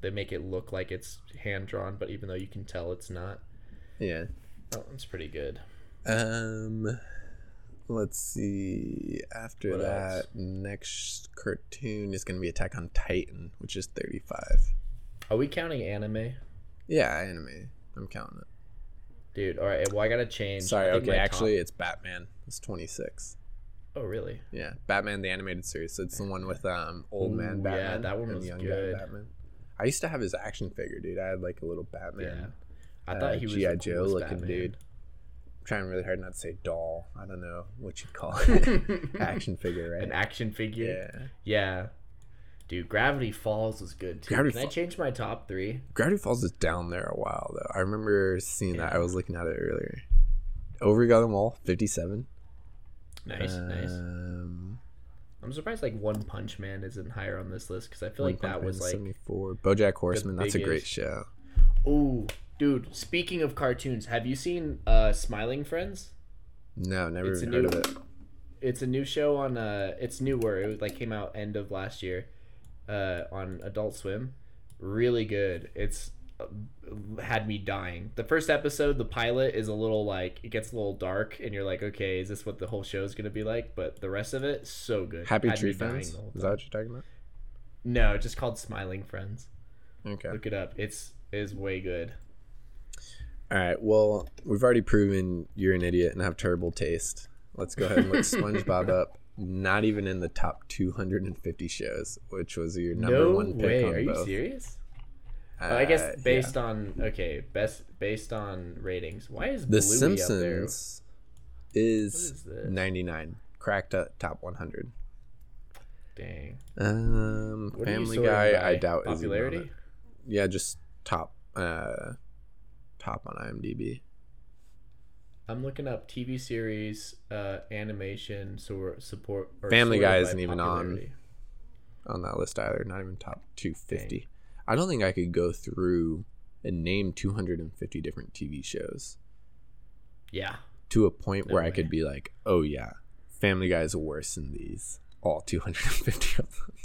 they make it look like it's hand drawn, but even though you can tell it's not. yeah. Oh, it's pretty good. Um, let's see. After What that, else? next cartoon is going to be Attack on Titan, which is 35. Are we counting anime? Yeah, anime. I'm counting it. Dude, all right. Well, I gotta change. Sorry, okay, my top- actually, it's Batman. It's 26. Oh, really? Yeah, Batman the animated series. So it's the one with um old man Batman. yeah, that one was young good. guy Batman. I used to have his action figure, dude. I had like a little Batman. Yeah. I uh, thought he was GI Joe looking Batman. dude. I'm trying really hard not to say doll. I don't know what you call it. action figure, right? An action figure. yeah. Yeah. Dude, Gravity Falls was good too. Gravity Can I change my top three? Gravity Falls is down there a while though. I remember seeing that. I was looking at it earlier. Over got them all. Fifty-seven. Nice, nice. Um, I'm surprised like One Punch Man isn't higher on this list because I feel One like that Punch was like, seventy-four. BoJack Horseman. That's a great show. ooh, dude. Speaking of cartoons, have you seen uh Smiling Friends? No, never It's even heard new- of it. It's a new show on uh, it's newer. It was, like came out end of last year, uh, on Adult Swim. Really good. It's uh, had me dying. The first episode, the pilot is a little like it gets a little dark, and you're like, okay, is this what the whole show is gonna be like? But the rest of it, so good. Happy Had Tree Friends. Is that what you're talking about? No, just called Smiling Friends. Okay. Look it up. It's is way good. All right. Well, we've already proven you're an idiot and have terrible taste. Let's go ahead and look SpongeBob up. Not even in the top 250 shows, which was your number no one pick way. on Are you serious? Uh, I guess yeah. based on okay, best based on ratings. Why is The Bluey? Simpsons is, is 99, cracked at top 100. Dang. Um, What Family Guy. I doubt is popularity. it. Yeah, just top, uh, top on IMDb. I'm looking up TV series, uh, animation, so support. Or Family Guy isn't even on. on that list either. Not even top 250. I don't think I could go through and name 250 different TV shows Yeah. to a point No where I could be like, oh yeah, Family Guy is worse than these. All 250 of them.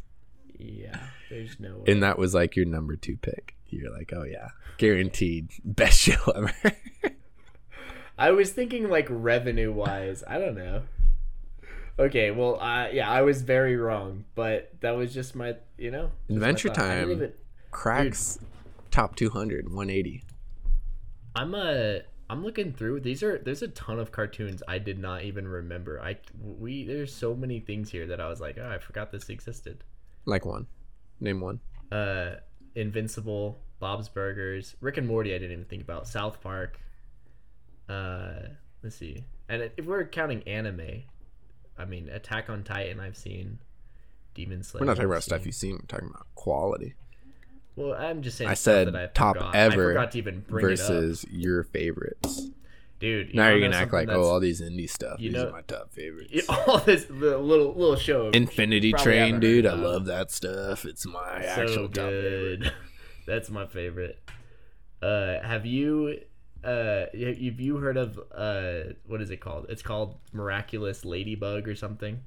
Yeah. There's no. Way. And that was like your number two pick. You're like, oh yeah, guaranteed best show ever. I was thinking like revenue wise. I don't know. Okay, well, uh, yeah, I was very wrong, but that was just my, you know, Adventure thought. I didn't Time. even- Cracks top 200, 180. I'm uh I'm looking through these are there's a ton of cartoons I did not even remember. I we there's so many things here that I was like, oh, I forgot this existed. Like one. Name one. Uh Invincible, Bob's Burgers, Rick and Morty I didn't even think about, South Park. Uh let's see. And if we're counting anime, I mean Attack on Titan I've seen. Demon Slayer. We're not talking I've about stuff you've seen. We're talking about quality Well, I'm just saying I said that I top forgot. ever I forgot to even bring versus your favorites. Dude, you now you're gonna act like, oh, all these indie stuff. you These know- are my top favorites. All this little little, little show. Infinity Train, dude. I love that stuff. It's my so actual top favorite. good. That's my favorite. Uh, have you uh have you heard of uh what is it called? It's called Miraculous Ladybug or something.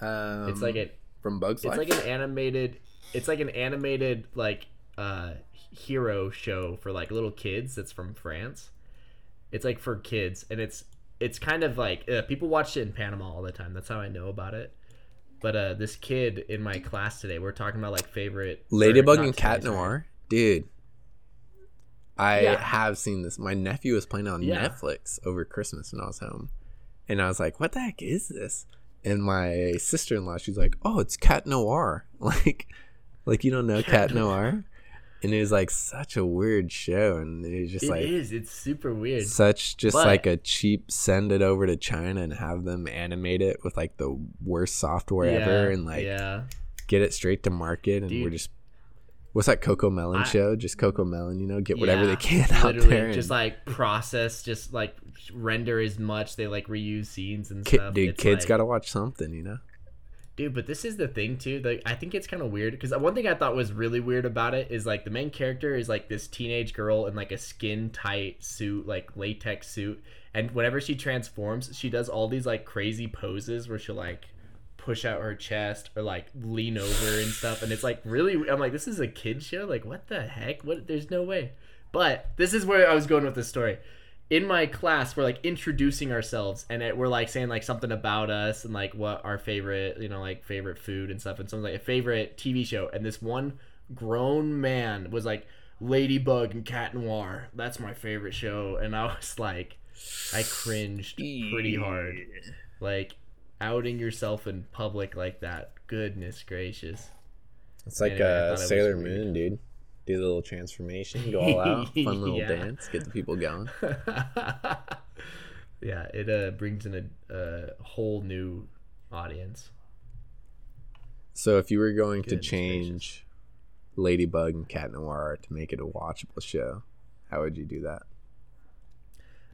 Um, It's like it from Bugs it's Life. like an animated it's like an animated like uh hero show for like little kids that's from France. It's like for kids and it's it's kind of like uh, people watch it in Panama all the time. That's how I know about it. But uh this kid in my class today, we're talking about like favorite Ladybug and Cat. Noir, dude. I Yeah. have seen this. My nephew was playing it on Yeah. Netflix over Christmas when I was home, and I was like, "What the heck is this?" And my sister in law, she's like, "Oh, it's Cat Noir." Like, like you don't know Cat Noir, and it was like such a weird show, and it was just It like is. It's super weird. such just But- like a cheap send it over to China and have them animate it with like the worst software ever, and like yeah, get it straight to market, and we're just. What's that CoComelon I- show? Just CoComelon, you know, get whatever Yeah, they can out there. just like process, just like render as much. They like reuse scenes and Ki- stuff. dude, It's kids like- gotta watch something, you know. Dude, but this is the thing too. Like, I think it's kind of weird because one thing I thought was really weird about it is like the main character is like this teenage girl in like a skin tight suit, like latex suit, and whenever she transforms, she does all these like crazy poses where she'll like push out her chest or like lean over and stuff, and it's like really. I'm like, this is a kid show. Like, what the heck? What? There's no way. But this is where I was going with this story in my class we're like introducing ourselves and it, we're like saying like something about us and like what our favorite you know like favorite food and stuff and something like a favorite tv show and this one grown man was like ladybug and cat noir that's my favorite show and i was like i cringed pretty hard like outing yourself in public like that goodness gracious It's like Anyway, I thought it was Sailor. Moon, dude. Do the little transformation, go all out, fun little Yeah. dance, get the people going. yeah it uh brings in a, a whole new audience So if you were going to Goodness change Ladybug and Cat Noir to make it a watchable show, how would you do that?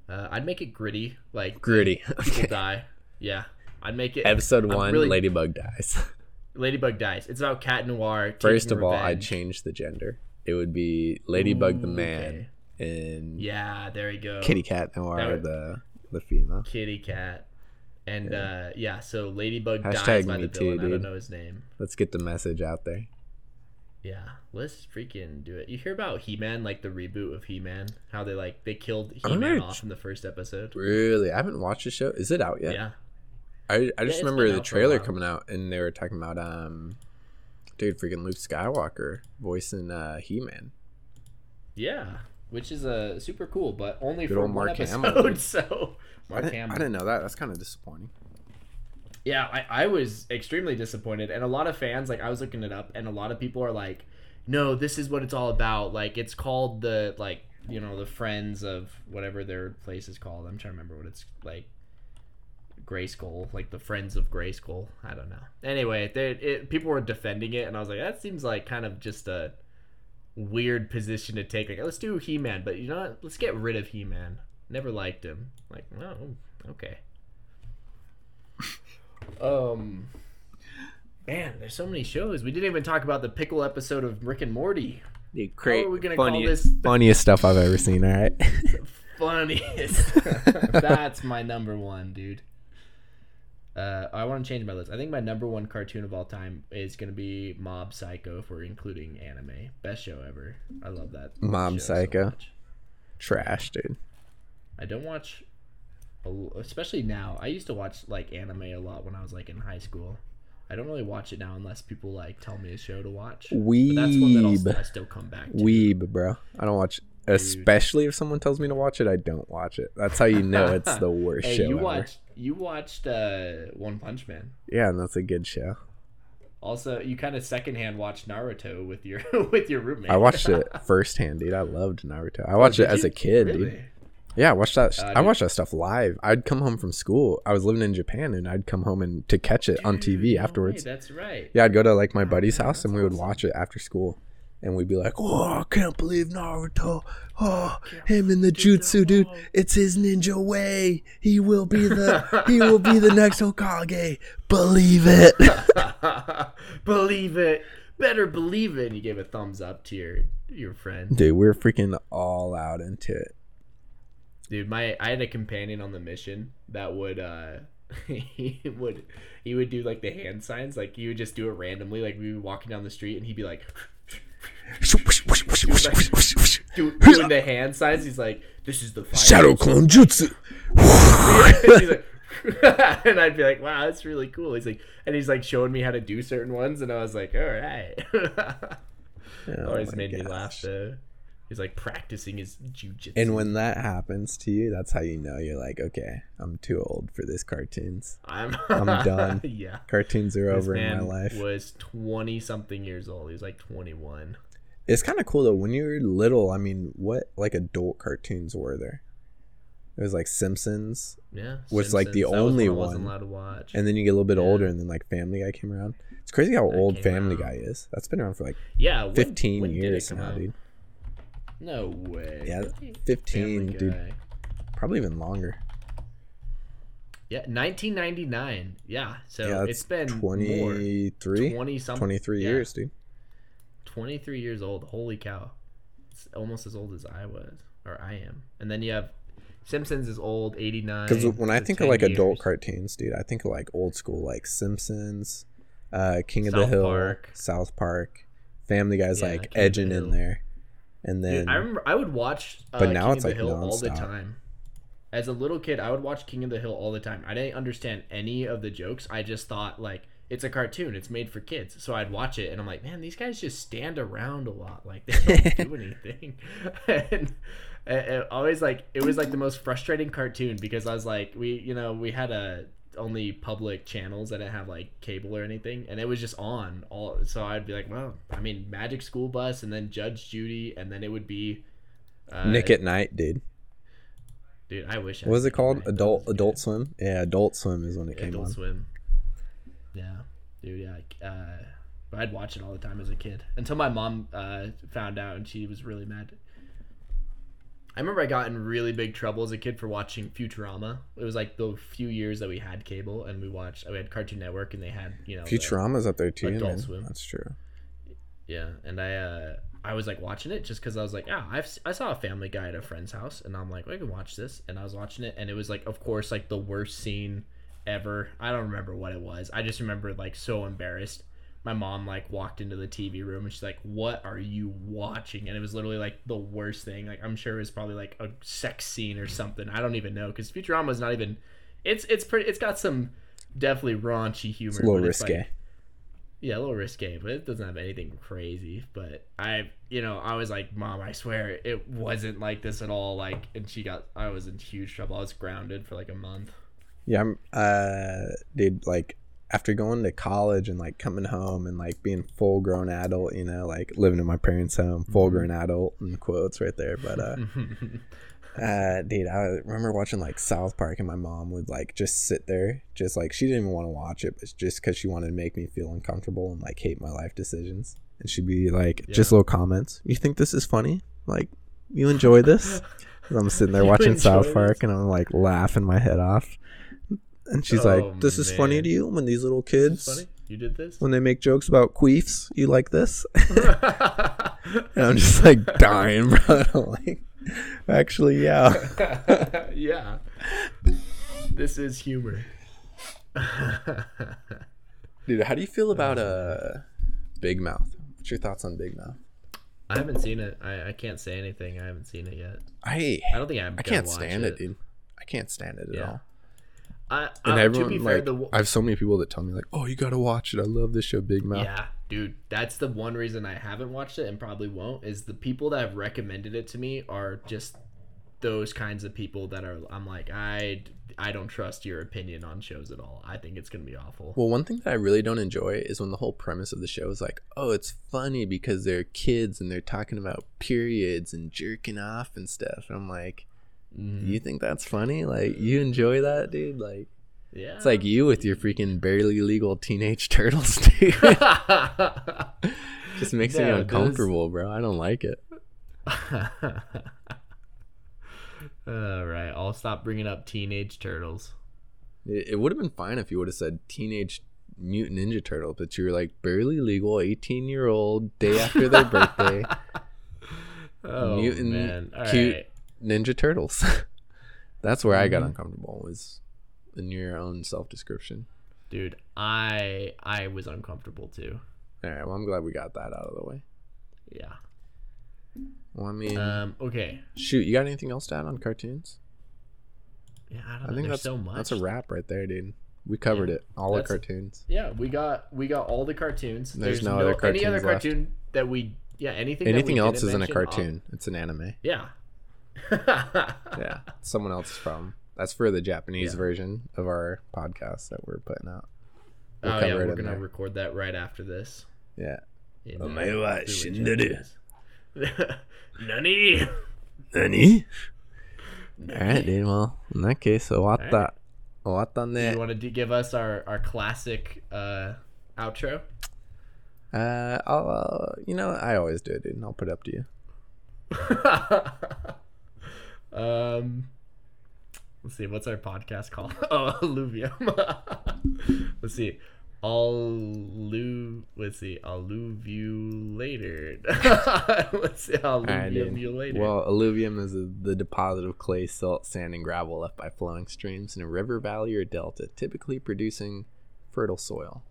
Uh, I'd make it gritty, like Gritty. people Okay. die. Yeah, I'd make it. Episode I'm one, really- Ladybug dies. Ladybug dies. It's about cat noir. First of all, I'd change the gender. It would be Ladybug the man okay. and Yeah, there you go. Kitty Cat Noir would- the the female. Kitty cat. And Yeah. uh yeah, so Ladybug Hashtag dies by the too, villain. I dude. don't know his name. Let's get the message out there. Yeah, let's freaking do it. You hear about He-Man, like the reboot of He-Man? How they like they killed He-Man off in the first episode. Really, I haven't watched the show. Is it out yet? Yeah. I I just remember the out for a trailer coming out and they were talking about um, dude, freaking Luke Skywalker voicing uh He Man. Yeah, which is uh, super cool, but only Good for one Mark episode. Hamill. So I Mark didn't, Hamill. I didn't know that. That's kind of disappointing. Yeah, I, I was extremely disappointed, and a lot of fans like I was looking it up, and a lot of people are like, "No, this is what it's all about. Like it's called the like you know the Friends of whatever their place is called. I'm trying to remember what it's like." Grayskull, like the Friends of Grayskull. I don't know. Anyway, they, it, people were defending it, and I was like, that seems like kind of just a weird position to take. Like, let's do He Man, but you know what? Let's get rid of He Man. Never liked him. Like, oh, okay. Um, man, there's so many shows. We didn't even talk about the pickle episode of Rick and Morty. Dude, How are we gonna call this funniest stuff I've ever seen. All right. funniest? That's my number one, dude. Uh, I want to change my list. I think my number one cartoon of all time is gonna be Mob Psycho. If we're including anime, best show ever. I love that. Mob show so Psycho. Trash, dude. I don't watch, especially now. I used to watch like anime a lot when I was like in high school. I don't really watch it now unless people like tell me a show to watch. But that's one that I'll, I still come back to. weeb, bro. I don't watch. Especially if someone tells me to watch it, I don't watch it. That's how you know it's the worst hey, show you ever. watched you watched uh, One Punch Man. Yeah, and that's a good show. Also, you kind of secondhand watched Naruto with your with your roommate. I watched it firsthand, dude. I loved Naruto. I watched it Oh, Did as you? a kid, Really? dude. Yeah, I watched that. Uh, I watched that stuff live. I'd come home from school. I was living in Japan, and I'd come home and to catch it on Dude, TV no afterwards. way, that's right. Yeah, I'd go to like my Oh, buddy's man, house, and we would awesome. watch it after school, and we'd be like, "Oh, I can't believe Naruto! Oh, him in the jutsu, dude! It's his ninja way. He will be the he will be the next Hokage. Believe it." believe it. Better believe it. And you gave a thumbs up to your your friend. Dude, we we're freaking all out into it. Dude, my I had a companion on the mission that would uh he would he would do like the hand signs, like he would just do it randomly, like we would be walking down the street and he'd be like do, doing the hand signs. He's like, "This is the final Shadow clone jutsu. He's like, and I'd be like, "Wow, that's really cool." He's like, and he's like showing me how to do certain ones, and I was like, "All right." Oh Always my made me laugh though. He's like practicing his jujitsu. And when that happens to you, that's how you know you're like, okay, I'm too old for this cartoons. I'm I'm done. yeah. Cartoons are This over in my life. was 20 something years old. He was like 21. It's kind of cool though. When you were little, I mean, what like adult cartoons were there? It was like Simpsons, Yeah. Was, like, the Simpsons. That only one. allowed to watch. and then you get a little bit Yeah. older, and then like Family Guy came around. It's crazy how That old Family out. Guy is. That's been around for like yeah. when- 15 when years now, out? dude. No way. Yeah, Family 15, dude. Guy. Probably even longer. Yeah, 1999. Yeah, so yeah, it's been more. 23, 20 something. 23 yeah, years, dude. 23 years old. Holy cow. It's almost as old as I was, or I am. And then you have Simpsons is old, 89. Because when I think of 10 like adult cartoons, dude, I think of like old school, like Simpsons, uh, King of the Hill, Park. South Park, Family Guy's Yeah, like King of the edging in there, and then Dude, I remember I would watch uh, But now King it's, of like, the Hill all the time. As a little kid, I would watch King of the Hill all the time. I didn't understand any of the jokes. I just thought like it's a cartoon. It's made for kids. So I'd watch it and I'm like, man, these guys just stand around a lot. Like they don't do anything. and always like it was like the most frustrating cartoon because I was like, we you know we had a only public channels that didn't have like cable or anything and it was just on all so i'd be like well i mean magic school bus and then judge judy and then it would be uh, Nick at Night, dude. dude i wish I What was it called? Nick at Night. Adult Adult good. Swim. Yeah, Adult Swim is when it came adult on. swim yeah dude yeah uh but i'd watch it all the time as a kid until my mom uh found out and she was really mad I remember I got in really big trouble as a kid for watching Futurama. It was like the few years that we had cable and we watched. We had Cartoon Network and they had you know the- Futurama's up there too, Adult man. Swim. That's true. Yeah, and I uh I was like watching it just because I was like, yeah, I've I saw a Family Guy at a friend's house, and I'm like, well, I can watch this, and I was watching it, and it was like, of course, like the worst scene ever. I don't remember what it was. I just remember like so embarrassed. My mom like walked into the TV room and she's like, "What are you watching?" And it was literally like the worst thing. Like I'm sure it was probably like a sex scene or something. I don't even know because Futurama is not even. It's it's pretty. It's got some definitely raunchy humor. It's a little risque. like, yeah, a little risque, but it doesn't have anything crazy. But I, you know, I was like, Mom, I swear it wasn't like this at all. Like, and she got, I was in huge trouble. I was grounded for like a month. Yeah, I'm, uh, dude, like after going to college and like coming home and like being full grown adult, you know, like living in my parents' home, Mm-hmm. full grown adult in quotes right there. But uh, uh, dude, I remember watching like South Park and my mom would like just sit there, just like she didn't even want to watch it, but just because she wanted to make me feel uncomfortable and like hate my life decisions. And she'd be like, just little comments. You think this is funny? Like, you enjoy this? I'm sitting there watching South Park this? and I'm like laughing my head off. And she's Oh, like, "This is funny to you when these little kids? You did this? when they make jokes about queefs, you like this?" and I'm just like dying, bro. Like, actually, yeah. yeah. This is humor. Dude, how do you feel about uh Big Mouth? What's your thoughts on Big Mouth? I haven't seen it. I, I can't say anything. I haven't seen it yet. I I don't think I'm I can't stand it. dude. I can't stand it at Yeah. all. I, And uh, everyone to be fair, like, the, I have so many people that tell me like, "Oh, you gotta watch it. I love this show, Big Mouth." Yeah, dude, that's the one reason I haven't watched it and probably won't. Is the people that have recommended it to me are just those kinds of people that are. I'm like, I I don't trust your opinion on shows at all. I think it's gonna be awful. Well, one thing that I really don't enjoy is when the whole premise of the show is like, "Oh, it's funny because they're kids and they're talking about periods and jerking off and stuff." And I'm like, Mhm. "You think that's funny? Like, you enjoy that, dude? Like, Yeah, it's like you with your freaking barely legal teenage turtles, dude. Just makes me No, those- uncomfortable, bro. I don't like it." All right, I'll stop bringing up Teenage Turtles. It, it would have been fine if you would have said teenage mutant ninja turtle, but you're like barely legal, 18 year old, day after their birthday, Oh Mutant man, all cute- right. Ninja turtles. That's where I got Mhm. uncomfortable was in your own self description. dude. I I was uncomfortable too. All right, well, I'm glad we got that out of the way. Yeah. Well, I mean, Um. Okay. shoot, you got anything else to add on cartoons? Yeah, I don't I think There's that's so much. that's a wrap right there, dude. We covered Yeah. it, all the cartoons. Yeah, we got we got all the cartoons. There's no other any other cartoons left. cartoon that we yeah, anything. that we Anything else isn't a mention, cartoon. It's an anime. Yeah. Yeah, someone else's problem. That's for the Japanese Yeah. version of our podcast that we're putting out. We'll oh yeah, we're gonna there. record that right after this. Yeah. in, Omae wa fluent shinderu. Japanese. Nani? Nani? Alright, dude. Well, in that case. Owatta Do ne. you want to give us our our classic uh, outro? Uh, I'll, uh, you know, I always do it, dude. and I'll put it up to you. um, let's see. What's our podcast called? Oh, alluvium. let's see. Allu. Let's see. Alluvulated. let's see. Alluvulated. Well, alluvium is a, the deposit of clay, silt, sand, and gravel left by flowing streams in a river, valley, or delta, typically producing fertile soil.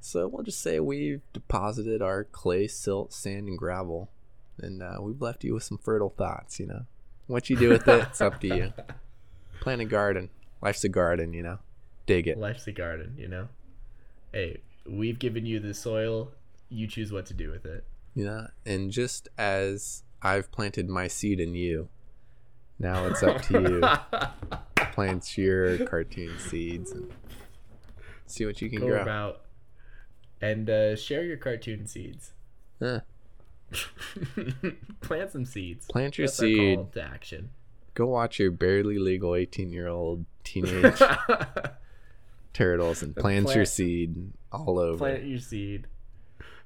So we'll just say we've deposited our clay, silt, sand, and gravel, and uh, we've left you with some fertile thoughts. You know, what you do with it, it's up to you. Plant a garden. Life's a garden, you know. Dig it. Life's a garden, you know. Hey, we've given you the soil. You choose what to do with it. Yeah, and just as I've planted my seed in you, now it's up to you. Plant your cartoon seeds and see what you can Go grow. about and uh, share your cartoon seeds. Huh. Plant some seeds. Plant your That's our seed. call to action. Go watch your barely legal 18 year old teenage turtles and plant, your seed all over. Plant your seed.